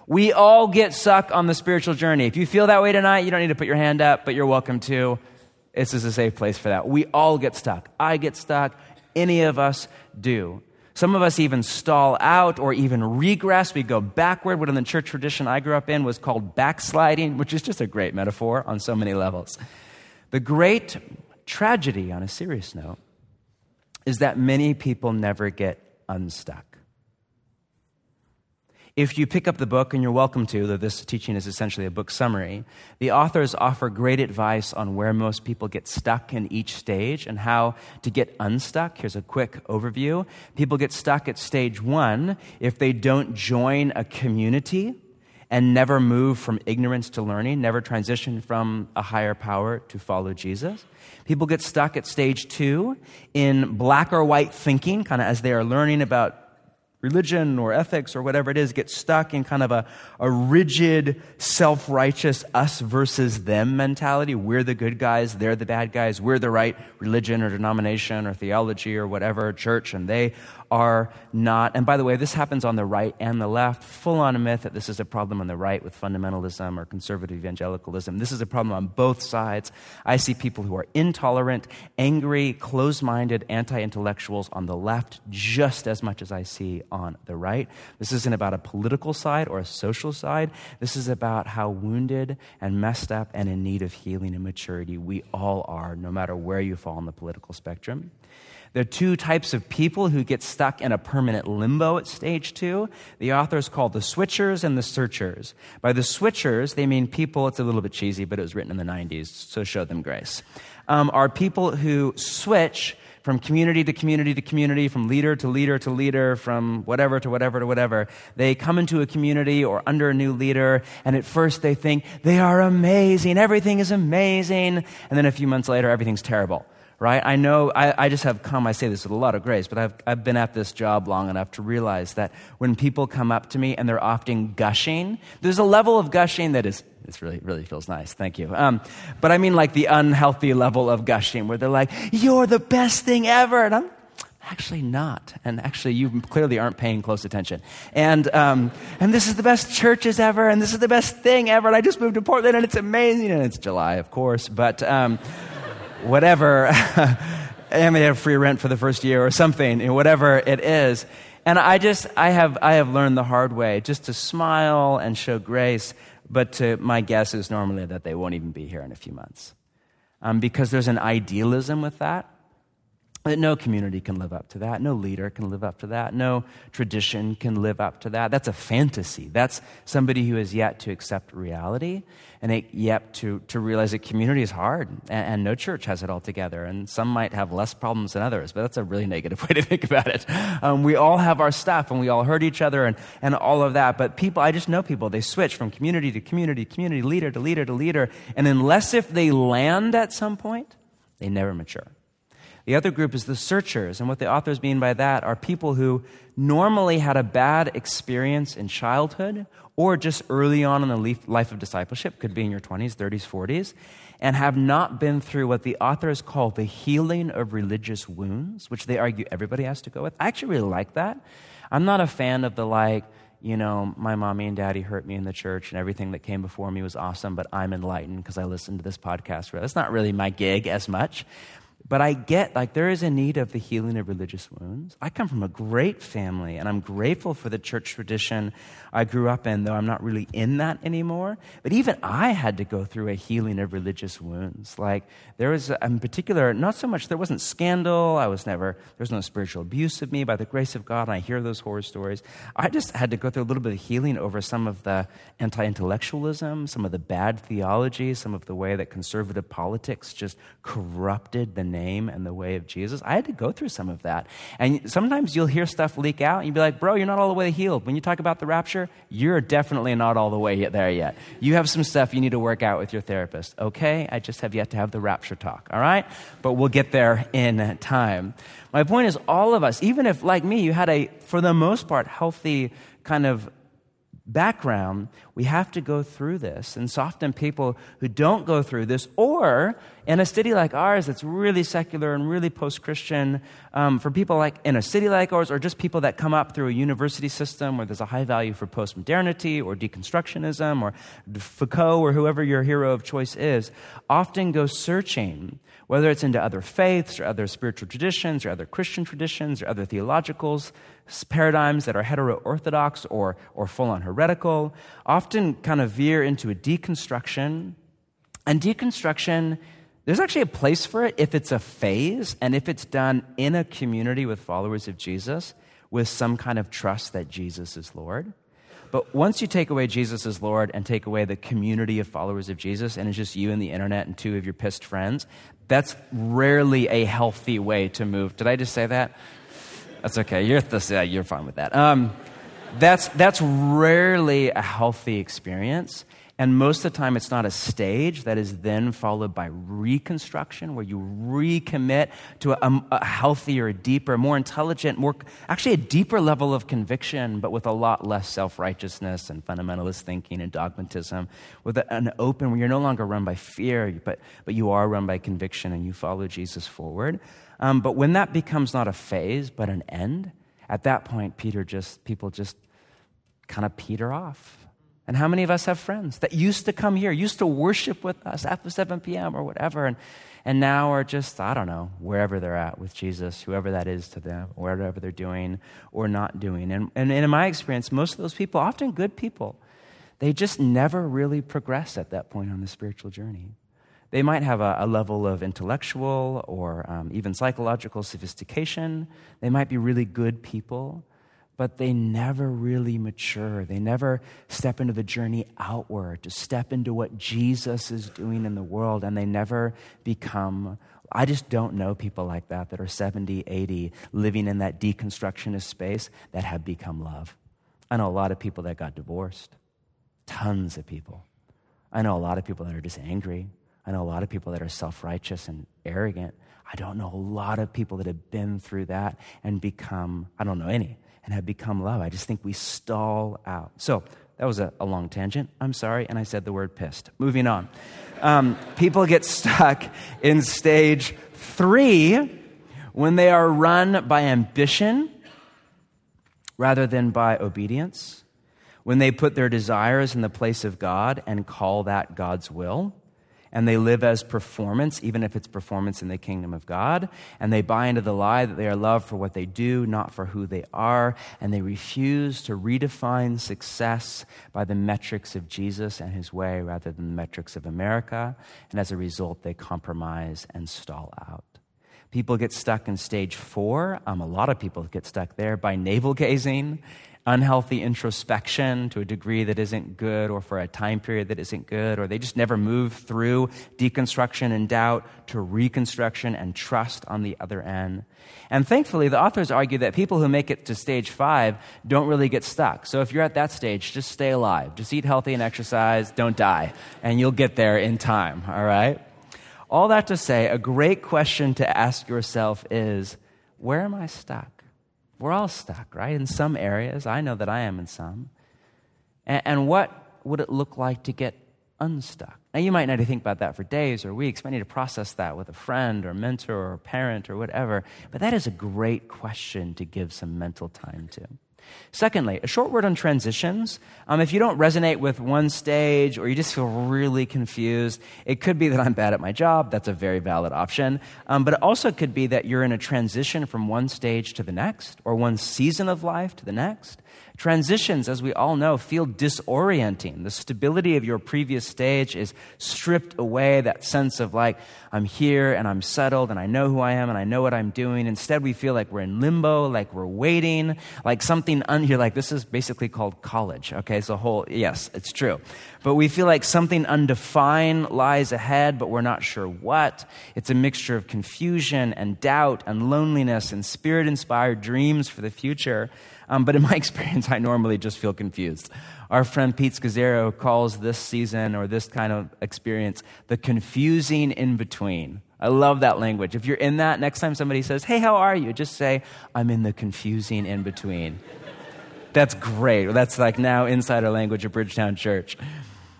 S2: We all get stuck on the spiritual journey. If you feel that way tonight, you don't need to put your hand up, but you're welcome to. This is a safe place for that. We all get stuck. I get stuck. Any of us do. Some of us even stall out or even regress. We go backward. What in the church tradition I grew up in was called backsliding, which is just a great metaphor on so many levels. The great tragedy, on a serious note, is that many people never get unstuck. If you pick up the book, and you're welcome to, though this teaching is essentially a book summary, the authors offer great advice on where most people get stuck in each stage and how to get unstuck. Here's a quick overview. People get stuck at stage one if they don't join a community and never move from ignorance to learning, never transition from a higher power to follow Jesus. People get stuck at stage two in black or white thinking, kind of as they are learning about religion or ethics or whatever it is get stuck in kind of a, a rigid, self righteous us versus them mentality. We're the good guys, they're the bad guys. We're the right religion or denomination or theology or whatever, church, and they are not. And by the way, this happens on the right and the left. Full on a myth that this is a problem on the right with fundamentalism or conservative evangelicalism. This is a problem on both sides. I see people who are intolerant, angry, closed minded, anti intellectuals on the left just as much as I see on the right. This isn't about a political side or a social side. This is about how wounded and messed up and in need of healing and maturity we all are, no matter where you fall on the political spectrum. There are two types of people who get stuck in a permanent limbo at stage two. The authors call the switchers and the searchers. By the switchers, they mean people, it's a little bit cheesy, but it was written in the 90s, so show them grace, um, are people who switch from community to community to community, from leader to leader to leader, from whatever to whatever to whatever. They come into a community or under a new leader, and at first they think they are amazing, everything is amazing, and then a few months later, everything's terrible right? I know, I, I, just have come, I say this with a lot of grace, but I've, I've been at this job long enough to realize that when people come up to me and they're often gushing, there's a level of gushing that is, it's really, really feels nice. Thank you. Um, but I mean like the unhealthy level of gushing where they're like, you're the best thing ever. And I'm, Actually, not. And actually, you clearly aren't paying close attention. And, um, and this is the best churches ever, and this is the best thing ever. And I just moved to Portland, and it's amazing. And it's July, of course. But um, whatever. I may have free rent for the first year or something, you know, whatever it is. And I just, I have, I have learned the hard way just to smile and show grace, but to, my guess is normally that they won't even be here in a few months. Um, because there's an idealism with that that no community can live up to that. No leader can live up to that. No tradition can live up to that. That's a fantasy. That's somebody who has yet to accept reality and yet to, to realize that community is hard and, and, no church has it all together. And some might have less problems than others, but that's a really negative way to think about it. Um, we all have our stuff and we all hurt each other and, and all of that. But people, I just know people, they switch from community to community, community, leader to leader to leader. And unless if they land at some point, they never mature. The other group is the searchers. And what the authors mean by that are people who normally had a bad experience in childhood or just early on in the life of discipleship, could be in your 20s, 30s, 40s, and have not been through what the authors call the healing of religious wounds, which they argue everybody has to go with. I actually really like that. I'm not a fan of the like, you know, my mommy and daddy hurt me in the church and everything that came before me was awesome, but I'm enlightened because I listened to this podcast. That's not really my gig as much. But I get, like, there is a need of the healing of religious wounds. I come from a great family, and I'm grateful for the church tradition I grew up in, though I'm not really in that anymore. But even I had to go through a healing of religious wounds. Like, there was, in particular, not so much, there wasn't scandal. I was never, there was no spiritual abuse of me by the grace of God, and I hear those horror stories. I just had to go through a little bit of healing over some of the anti intellectualism, some of the bad theology, some of the way that conservative politics just corrupted the name and the way of Jesus. I had to go through some of that. And sometimes you'll hear stuff leak out and you'll be like, bro, you're not all the way healed. When you talk about the rapture, you're definitely not all the way there yet. You have some stuff you need to work out with your therapist. Okay, I just have yet to have the rapture talk, all right? But we'll get there in time. My point is, all of us, even if, like me, you had a, for the most part, healthy kind of background, we have to go through this. And so often people who don't go through this, or in a city like ours that's really secular and really post Christian, um, for people like in a city like ours, or just people that come up through a university system where there's a high value for post modernity or deconstructionism or Foucault or whoever your hero of choice is, often go searching whether it's into other faiths or other spiritual traditions or other Christian traditions or other theologicals, paradigms that are hetero orthodox or, or full on heretical, often kind of veer into a deconstruction. And deconstruction, there's actually a place for it if it's a phase and if it's done in a community with followers of Jesus with some kind of trust that Jesus is Lord. But once you take away Jesus as Lord and take away the community of followers of Jesus, and it's just you and the internet and two of your pissed friends, that's rarely a healthy way to move. Did I just say that? That's okay. You're, you're fine with that. Um, that's, that's rarely a healthy experience. And most of the time, it's not a stage that is then followed by reconstruction, where you recommit to a, a, healthier, deeper, more intelligent, more actually a deeper level of conviction, but with a lot less self righteousness and fundamentalist thinking and dogmatism, with an open where you're no longer run by fear, but, but you are run by conviction and you follow Jesus forward. Um, but when that becomes not a phase, but an end, at that point, Peter just, people just kind of peter off and how many of us have friends that used to come here, used to worship with us after 7 p.m. or whatever, and, and now are just, I don't know, wherever they're at with Jesus, whoever that is to them, whatever they're doing or not doing. And, and in my experience, most of those people, often good people, they just never really progress at that point on the spiritual journey. They might have a, a level of intellectual or um, even psychological sophistication. They might be really good people but they never really mature. They never step into the journey outward to step into what Jesus is doing in the world, and they never become. I just don't know people like that that are 70, 80, living in that deconstructionist space that have become love. I know a lot of people that got divorced, tons of people. I know a lot of people that are just angry. I know a lot of people that are self righteous and arrogant. I don't know a lot of people that have been through that and become, I don't know any, and have become love. I just think we stall out. So that was a, a long tangent. I'm sorry, and I said the word pissed. Moving on. Um, people get stuck in stage three when they are run by ambition rather than by obedience, when they put their desires in the place of God and call that God's will and they live as performance, even if it's performance in the kingdom of God. And they buy into the lie that they are loved for what they do, not for who they are. And they refuse to redefine success by the metrics of Jesus and his way rather than the metrics of America. And as a result, they compromise and stall out. People get stuck in stage four. Um, a lot of people get stuck there by navel gazing unhealthy introspection to a degree that isn't good or for a time period that isn't good, or they just never move through deconstruction and doubt to reconstruction and trust on the other end. And thankfully, the authors argue that people who make it to stage five don't really get stuck. So if you're at that stage, just stay alive. Just eat healthy and exercise. Don't die. And you'll get there in time, all right? All that to say, a great question to ask yourself is where am I stuck? We're all stuck, right? In some areas. I know that I am in some. And, and what would it look like to get unstuck? Now, you might need to think about that for days or weeks. You might need to process that with a friend or mentor or parent or whatever. But that is a great question to give some mental time to. Secondly, a short word on transitions. Um, if you don't resonate with one stage or you just feel really confused, it could be that I'm bad at my job. That's a very valid option. Um, but it also could be that you're in a transition from one stage to the next or one season of life to the next. Transitions, as we all know, feel disorienting. The stability of your previous stage is stripped away, that sense of like, I'm here and I'm settled and I know who I am and I know what I'm doing. Instead, we feel like we're in limbo, like we're waiting, like something, un- you're like, this is basically called college. Okay, It's a whole, yes, it's true. But we feel like something undefined lies ahead, but we're not sure what. It's a mixture of confusion and doubt and loneliness and spirit inspired dreams for the future. Um, but in my experience, I normally just feel confused. Our friend Pete Scazzero calls this season or this kind of experience the confusing in between. I love that language. If you're in that, next time somebody says, Hey, how are you? Just say, I'm in the confusing in between. That's great. That's like now insider language of Bridgetown Church.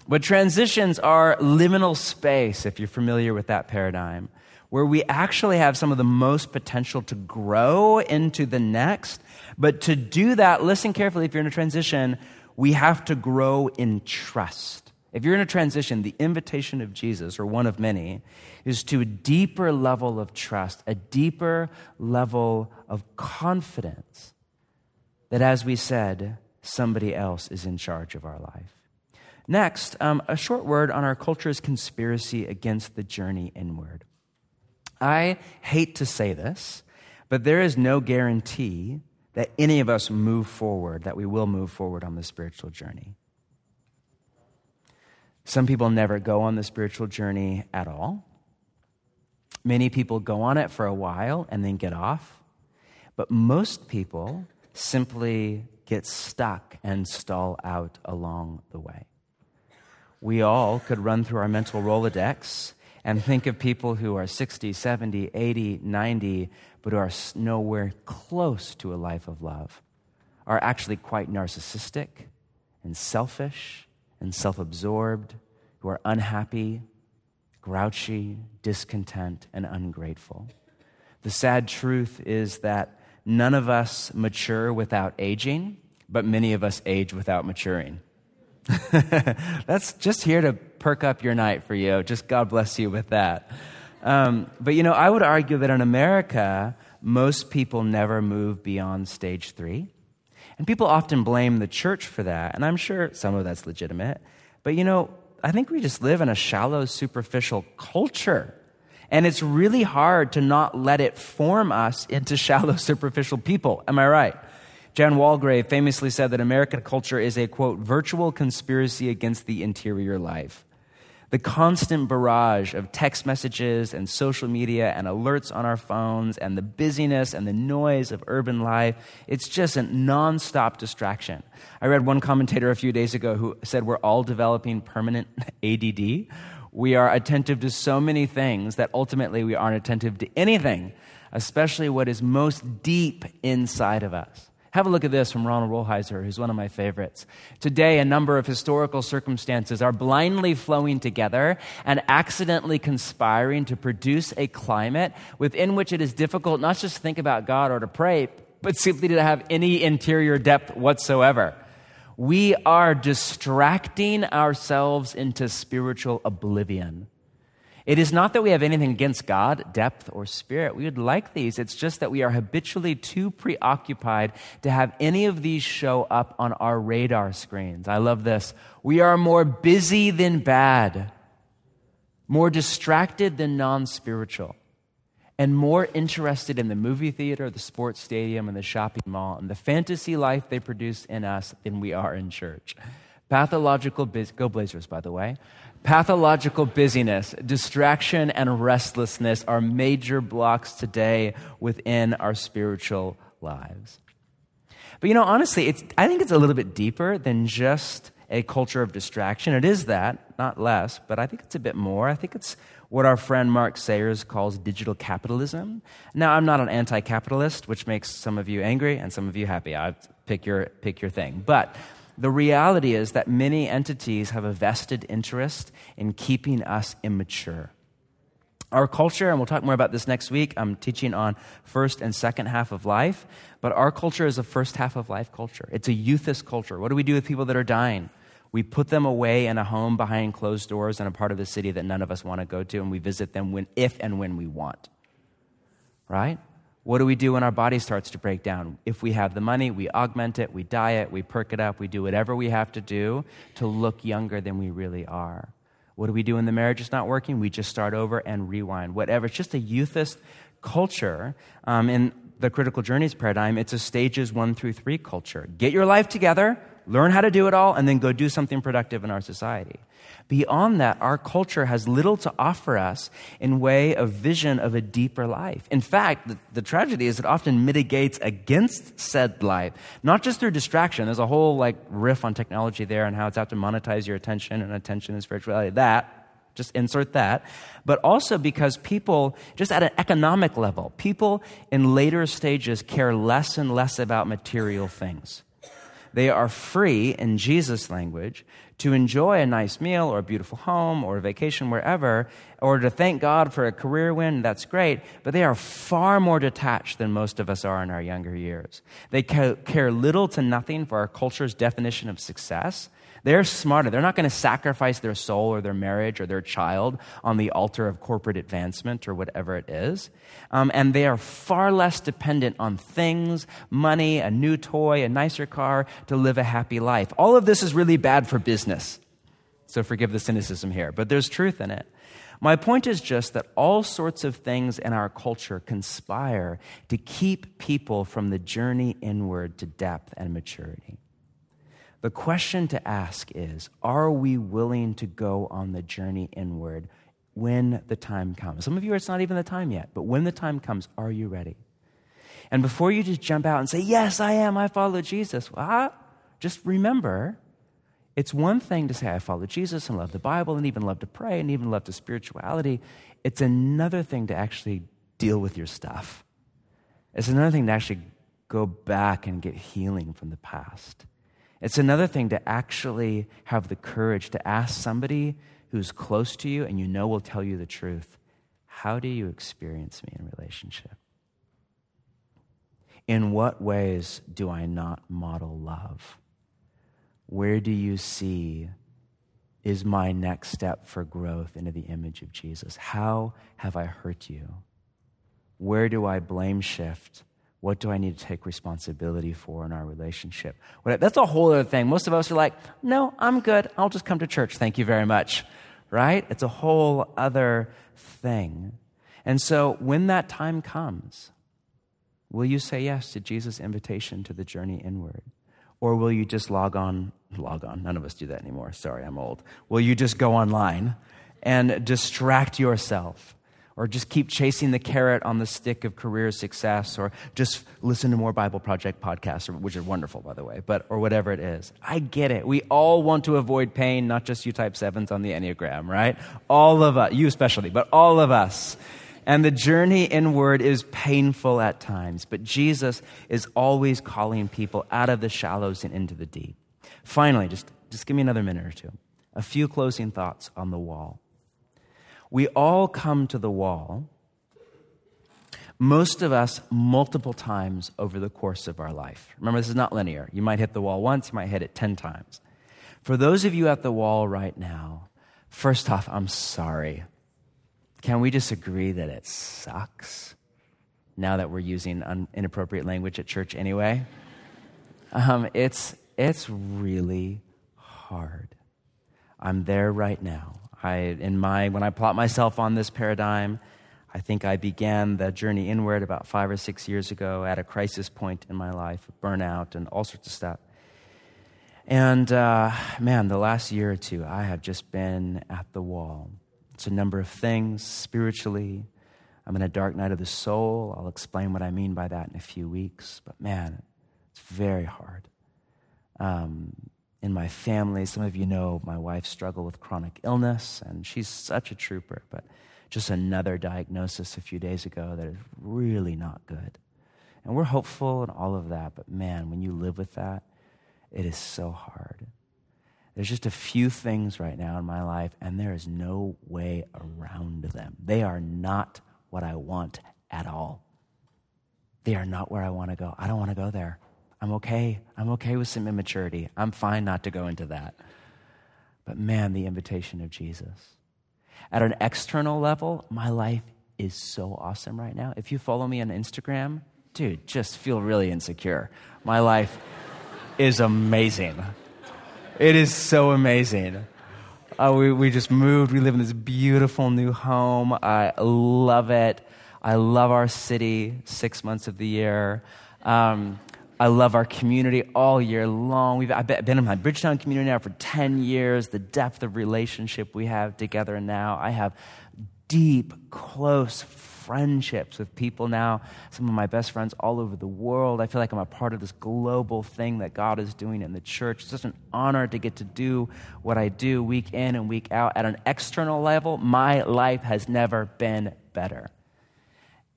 S2: But transitions are liminal space, if you're familiar with that paradigm, where we actually have some of the most potential to grow into the next but to do that, listen carefully if you're in a transition, we have to grow in trust. If you're in a transition, the invitation of Jesus, or one of many, is to a deeper level of trust, a deeper level of confidence that, as we said, somebody else is in charge of our life. Next, um, a short word on our culture's conspiracy against the journey inward. I hate to say this, but there is no guarantee that any of us move forward, that we will move forward on the spiritual journey. Some people never go on the spiritual journey at all. Many people go on it for a while and then get off. But most people simply get stuck and stall out along the way. We all could run through our mental Rolodex and think of people who are 60, 70, 80, 90, but who are nowhere close to a life of love, are actually quite narcissistic and selfish and self absorbed, who are unhappy, grouchy, discontent, and ungrateful. The sad truth is that none of us mature without aging, but many of us age without maturing. That's just here to perk up your night for you. Just God bless you with that. Um, but you know, I would argue that in America, most people never move beyond stage three. And people often blame the church for that. And I'm sure some of that's legitimate. But you know, I think we just live in a shallow, superficial culture. And it's really hard to not let it form us into shallow, superficial people. Am I right? Jan Walgrave famously said that American culture is a, quote, virtual conspiracy against the interior life. The constant barrage of text messages and social media and alerts on our phones and the busyness and the noise of urban life, it's just a nonstop distraction. I read one commentator a few days ago who said we're all developing permanent ADD. We are attentive to so many things that ultimately we aren't attentive to anything, especially what is most deep inside of us. Have a look at this from Ronald Rolheiser, who's one of my favorites. Today, a number of historical circumstances are blindly flowing together and accidentally conspiring to produce a climate within which it is difficult not just to think about God or to pray, but simply to have any interior depth whatsoever. We are distracting ourselves into spiritual oblivion. It is not that we have anything against God, depth, or spirit. We would like these. It's just that we are habitually too preoccupied to have any of these show up on our radar screens. I love this. We are more busy than bad, more distracted than non spiritual, and more interested in the movie theater, the sports stadium, and the shopping mall, and the fantasy life they produce in us than we are in church. Pathological, biz- go Blazers, by the way. Pathological busyness, distraction, and restlessness are major blocks today within our spiritual lives. But you know, honestly, it's, I think it's a little bit deeper than just a culture of distraction. It is that, not less, but I think it's a bit more. I think it's what our friend Mark Sayers calls digital capitalism. Now, I'm not an anti capitalist, which makes some of you angry and some of you happy. I pick your, pick your thing. But the reality is that many entities have a vested interest in keeping us immature. Our culture, and we'll talk more about this next week, I'm teaching on first and second half of life, but our culture is a first half of life culture. It's a youthist culture. What do we do with people that are dying? We put them away in a home behind closed doors in a part of the city that none of us want to go to, and we visit them when, if and when we want. Right? What do we do when our body starts to break down? If we have the money, we augment it, we diet, we perk it up, we do whatever we have to do to look younger than we really are. What do we do when the marriage is not working? We just start over and rewind. Whatever. It's just a youthist culture. Um, in the critical journeys paradigm, it's a stages one through three culture. Get your life together, learn how to do it all, and then go do something productive in our society. Beyond that, our culture has little to offer us in way of vision of a deeper life. In fact, the, the, tragedy is it often mitigates against said life, not just through distraction. There's a whole like riff on technology there and how it's out to monetize your attention and attention and spirituality. That just insert that. But also because people, just at an economic level, people in later stages care less and less about material things. They are free, in Jesus' language, to enjoy a nice meal or a beautiful home or a vacation wherever, or to thank God for a career win, that's great, but they are far more detached than most of us are in our younger years. They care little to nothing for our culture's definition of success. They're smarter. They're not going to sacrifice their soul or their marriage or their child on the altar of corporate advancement or whatever it is. Um, and they are far less dependent on things, money, a new toy, a nicer car to live a happy life. All of this is really bad for business. So forgive the cynicism here, but there's truth in it. My point is just that all sorts of things in our culture conspire to keep people from the journey inward to depth and maturity. The question to ask is Are we willing to go on the journey inward when the time comes? Some of you, it's not even the time yet, but when the time comes, are you ready? And before you just jump out and say, Yes, I am, I follow Jesus, well, just remember it's one thing to say, I follow Jesus and love the Bible and even love to pray and even love to spirituality. It's another thing to actually deal with your stuff. It's another thing to actually go back and get healing from the past. It's another thing to actually have the courage to ask somebody who's close to you and you know will tell you the truth how do you experience me in relationship? In what ways do I not model love? Where do you see is my next step for growth into the image of Jesus? How have I hurt you? Where do I blame shift what do I need to take responsibility for in our relationship? That's a whole other thing. Most of us are like, no, I'm good. I'll just come to church. Thank you very much. Right? It's a whole other thing. And so when that time comes, will you say yes to Jesus' invitation to the journey inward? Or will you just log on? Log on. None of us do that anymore. Sorry, I'm old. Will you just go online and distract yourself? Or just keep chasing the carrot on the stick of career success, or just listen to more Bible Project podcasts, which are wonderful, by the way, but or whatever it is. I get it. We all want to avoid pain, not just you type sevens on the Enneagram, right? All of us, you especially, but all of us. And the journey inward is painful at times, but Jesus is always calling people out of the shallows and into the deep. Finally, just, just give me another minute or two. A few closing thoughts on the wall. We all come to the wall, most of us multiple times over the course of our life. Remember, this is not linear. You might hit the wall once, you might hit it 10 times. For those of you at the wall right now, first off, I'm sorry. Can we just agree that it sucks now that we're using un- inappropriate language at church anyway? Um, it's, it's really hard. I'm there right now. I, in my, when I plot myself on this paradigm, I think I began the journey inward about five or six years ago at a crisis point in my life, burnout and all sorts of stuff. And uh, man, the last year or two, I have just been at the wall. It's a number of things spiritually. I'm in a dark night of the soul. I'll explain what I mean by that in a few weeks. But man, it's very hard. Um, in my family. Some of you know my wife struggled with chronic illness, and she's such a trooper, but just another diagnosis a few days ago that is really not good. And we're hopeful and all of that, but man, when you live with that, it is so hard. There's just a few things right now in my life, and there is no way around them. They are not what I want at all. They are not where I want to go. I don't want to go there. I'm okay. I'm okay with some immaturity. I'm fine not to go into that. But man, the invitation of Jesus. At an external level, my life is so awesome right now. If you follow me on Instagram, dude, just feel really insecure. My life is amazing. It is so amazing. Uh, we, we just moved. We live in this beautiful new home. I love it. I love our city six months of the year. Um, I love our community all year long. We've, I've been in my Bridgetown community now for 10 years. The depth of relationship we have together now. I have deep, close friendships with people now, some of my best friends all over the world. I feel like I'm a part of this global thing that God is doing in the church. It's just an honor to get to do what I do week in and week out. At an external level, my life has never been better.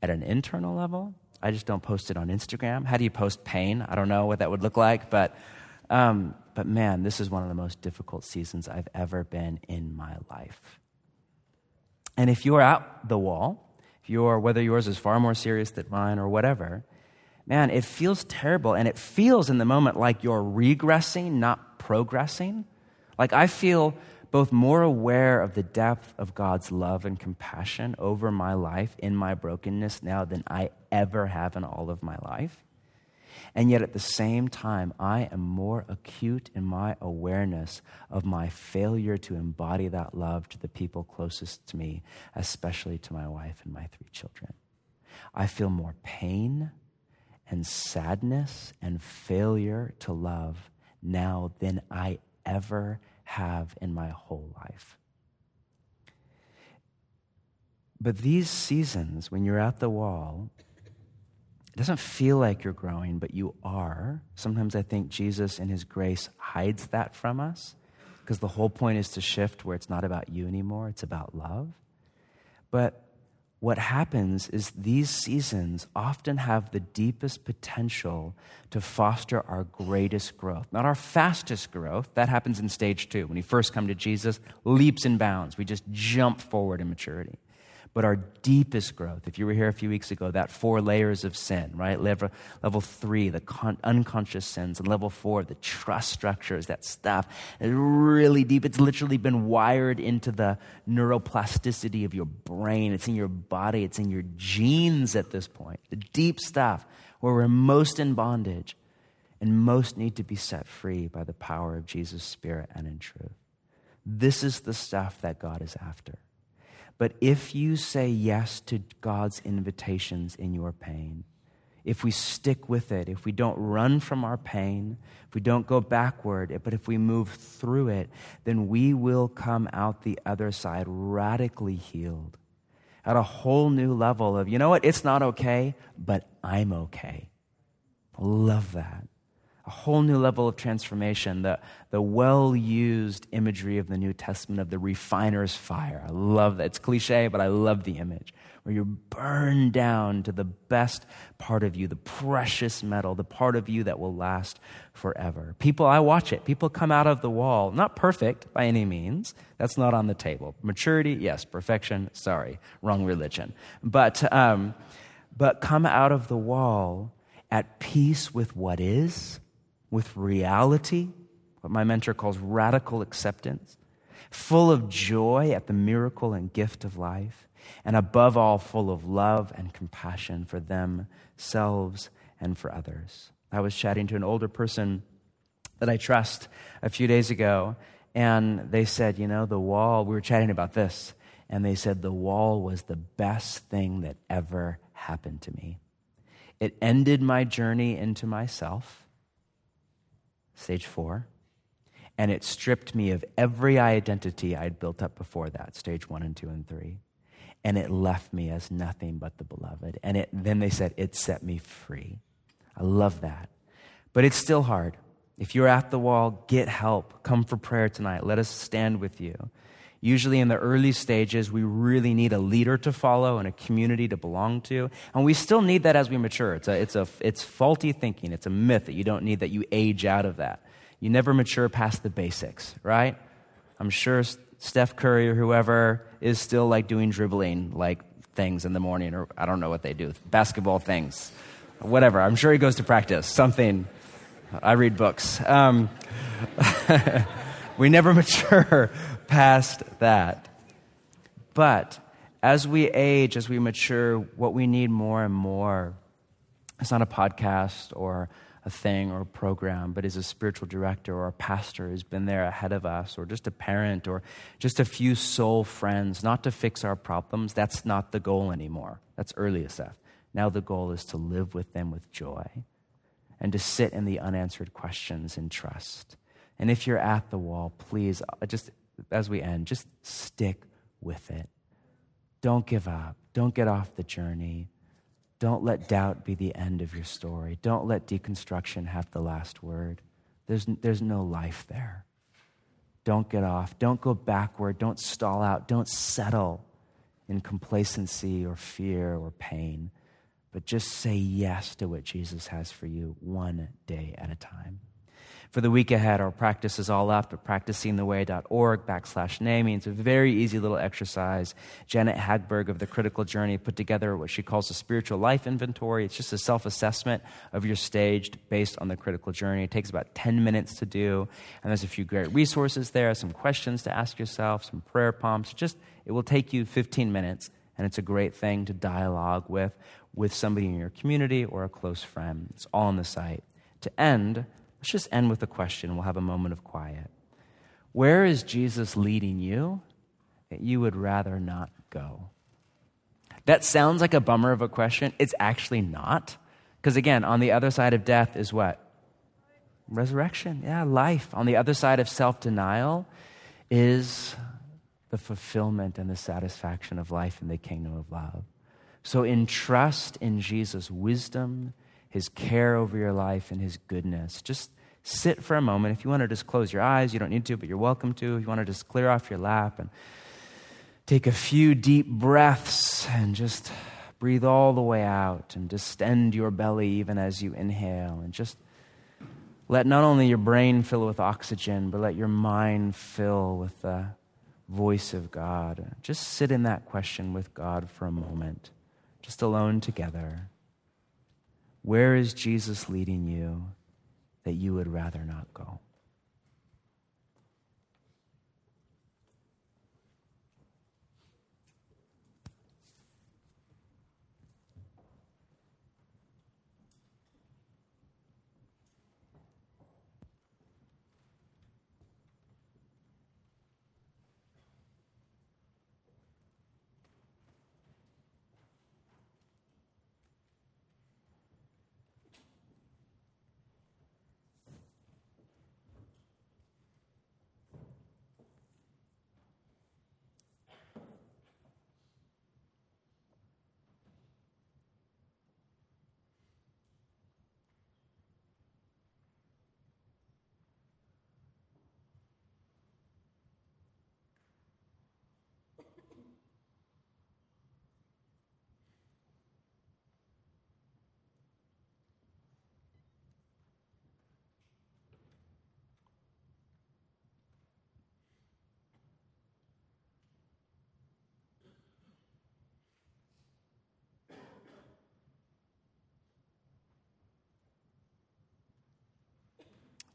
S2: At an internal level, I just don't post it on Instagram. How do you post pain? I don't know what that would look like, but, um, but man, this is one of the most difficult seasons I've ever been in my life. And if you're at the wall, if you're, whether yours is far more serious than mine or whatever, man, it feels terrible. And it feels in the moment like you're regressing, not progressing. Like I feel both more aware of the depth of God's love and compassion over my life in my brokenness now than I ever have in all of my life. And yet, at the same time, I am more acute in my awareness of my failure to embody that love to the people closest to me, especially to my wife and my three children. I feel more pain and sadness and failure to love now than I ever have in my whole life. But these seasons, when you're at the wall, it doesn't feel like you're growing, but you are. Sometimes I think Jesus, in his grace, hides that from us because the whole point is to shift where it's not about you anymore, it's about love. But what happens is these seasons often have the deepest potential to foster our greatest growth. Not our fastest growth, that happens in stage two. When you first come to Jesus, leaps and bounds. We just jump forward in maturity but our deepest growth. If you were here a few weeks ago, that four layers of sin, right? Level, level three, the con- unconscious sins, and level four, the trust structures, that stuff is really deep. It's literally been wired into the neuroplasticity of your brain. It's in your body, it's in your genes at this point. The deep stuff where we're most in bondage and most need to be set free by the power of Jesus' Spirit and in truth. This is the stuff that God is after. But if you say yes to God's invitations in your pain, if we stick with it, if we don't run from our pain, if we don't go backward, but if we move through it, then we will come out the other side radically healed at a whole new level of, you know what, it's not okay, but I'm okay. Love that a whole new level of transformation, the, the well used imagery of the New Testament of the refiner's fire. I love that. It's cliche, but I love the image where you're burned down to the best part of you, the precious metal, the part of you that will last forever. People, I watch it. People come out of the wall, not perfect by any means. That's not on the table. Maturity, yes. Perfection, sorry. Wrong religion. But, um, but come out of the wall at peace with what is with reality, what my mentor calls radical acceptance, full of joy at the miracle and gift of life, and above all, full of love and compassion for themselves and for others. I was chatting to an older person that I trust a few days ago, and they said, You know, the wall, we were chatting about this, and they said, The wall was the best thing that ever happened to me. It ended my journey into myself stage four, and it stripped me of every identity I'd built up before that, stage one and two and three. And it left me as nothing but the beloved. And it, then they said, it set me free. I love that. But it's still hard. If you're at the wall, get help. Come for prayer tonight. Let us stand with you. Usually, in the early stages, we really need a leader to follow and a community to belong to. And we still need that as we mature. It's, a, it's, a, it's faulty thinking, it's a myth that you don't need that you age out of that. You never mature past the basics, right? I'm sure Steph Curry or whoever is still like doing dribbling like things in the morning, or I don't know what they do, basketball things, whatever. I'm sure he goes to practice, something. I read books. Um, we never mature past that. But as we age, as we mature, what we need more and more is not a podcast or a thing or a program, but is a spiritual director or a pastor who's been there ahead of us, or just a parent, or just a few soul friends, not to fix our problems. That's not the goal anymore. That's early SF. Now the goal is to live with them with joy and to sit in the unanswered questions in trust. And if you're at the wall, please, uh, just as we end, just stick with it. Don't give up. Don't get off the journey. Don't let doubt be the end of your story. Don't let deconstruction have the last word. There's, there's no life there. Don't get off. Don't go backward. Don't stall out. Don't settle in complacency or fear or pain. But just say yes to what Jesus has for you one day at a time. For the week ahead, our practice is all up at practicingtheway.org backslash naming. It's a very easy little exercise. Janet Hagberg of The Critical Journey put together what she calls a spiritual life inventory. It's just a self assessment of your stage based on the critical journey. It takes about 10 minutes to do. And there's a few great resources there, some questions to ask yourself, some prayer prompts. Just, it will take you 15 minutes. And it's a great thing to dialogue with, with somebody in your community or a close friend. It's all on the site. To end, Let's just end with a question. We'll have a moment of quiet. Where is Jesus leading you that you would rather not go? That sounds like a bummer of a question. It's actually not. Because again, on the other side of death is what? Resurrection. Yeah, life. On the other side of self denial is the fulfillment and the satisfaction of life in the kingdom of love. So, in trust in Jesus' wisdom his care over your life, and his goodness. Just sit for a moment. If you want to just close your eyes, you don't need to, but you're welcome to. If you want to just clear off your lap and take a few deep breaths and just breathe all the way out and distend your belly even as you inhale and just let not only your brain fill with oxygen, but let your mind fill with the voice of God. Just sit in that question with God for a moment, just alone together. Where is Jesus leading you that you would rather not go?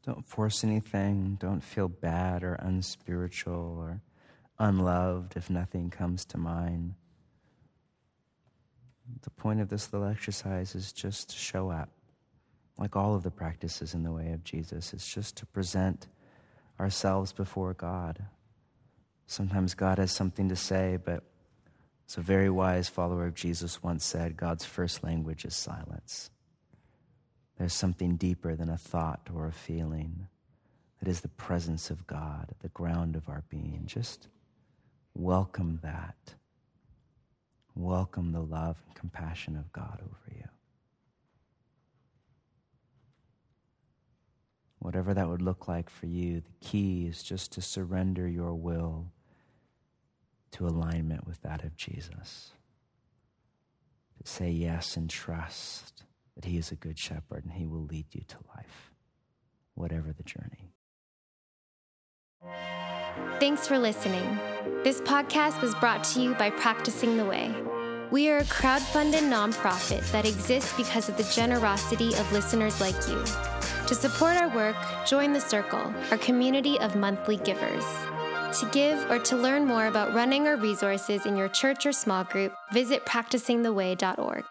S2: Don't force anything. Don't feel bad or unspiritual or unloved if nothing comes to mind. The point of this little exercise is just to show up, like all of the practices in the way of Jesus. It's just to present ourselves before God. Sometimes God has something to say, but as a very wise follower of Jesus once said, God's first language is silence. There's something deeper than a thought or a feeling. That is the presence of God, the ground of our being. Just welcome that. Welcome the love and compassion of God over you. Whatever that would look like for you, the key is just to surrender your will to alignment with that of Jesus. To say yes and trust that He is a good shepherd and He will lead you to life, whatever the journey.
S1: Thanks for listening. This podcast was brought to you by Practicing the Way. We are a crowd-funded nonprofit that exists because of the generosity of listeners like you. To support our work, join the Circle, our community of monthly givers. To give or to learn more about running our resources in your church or small group, visit practicingtheway.org.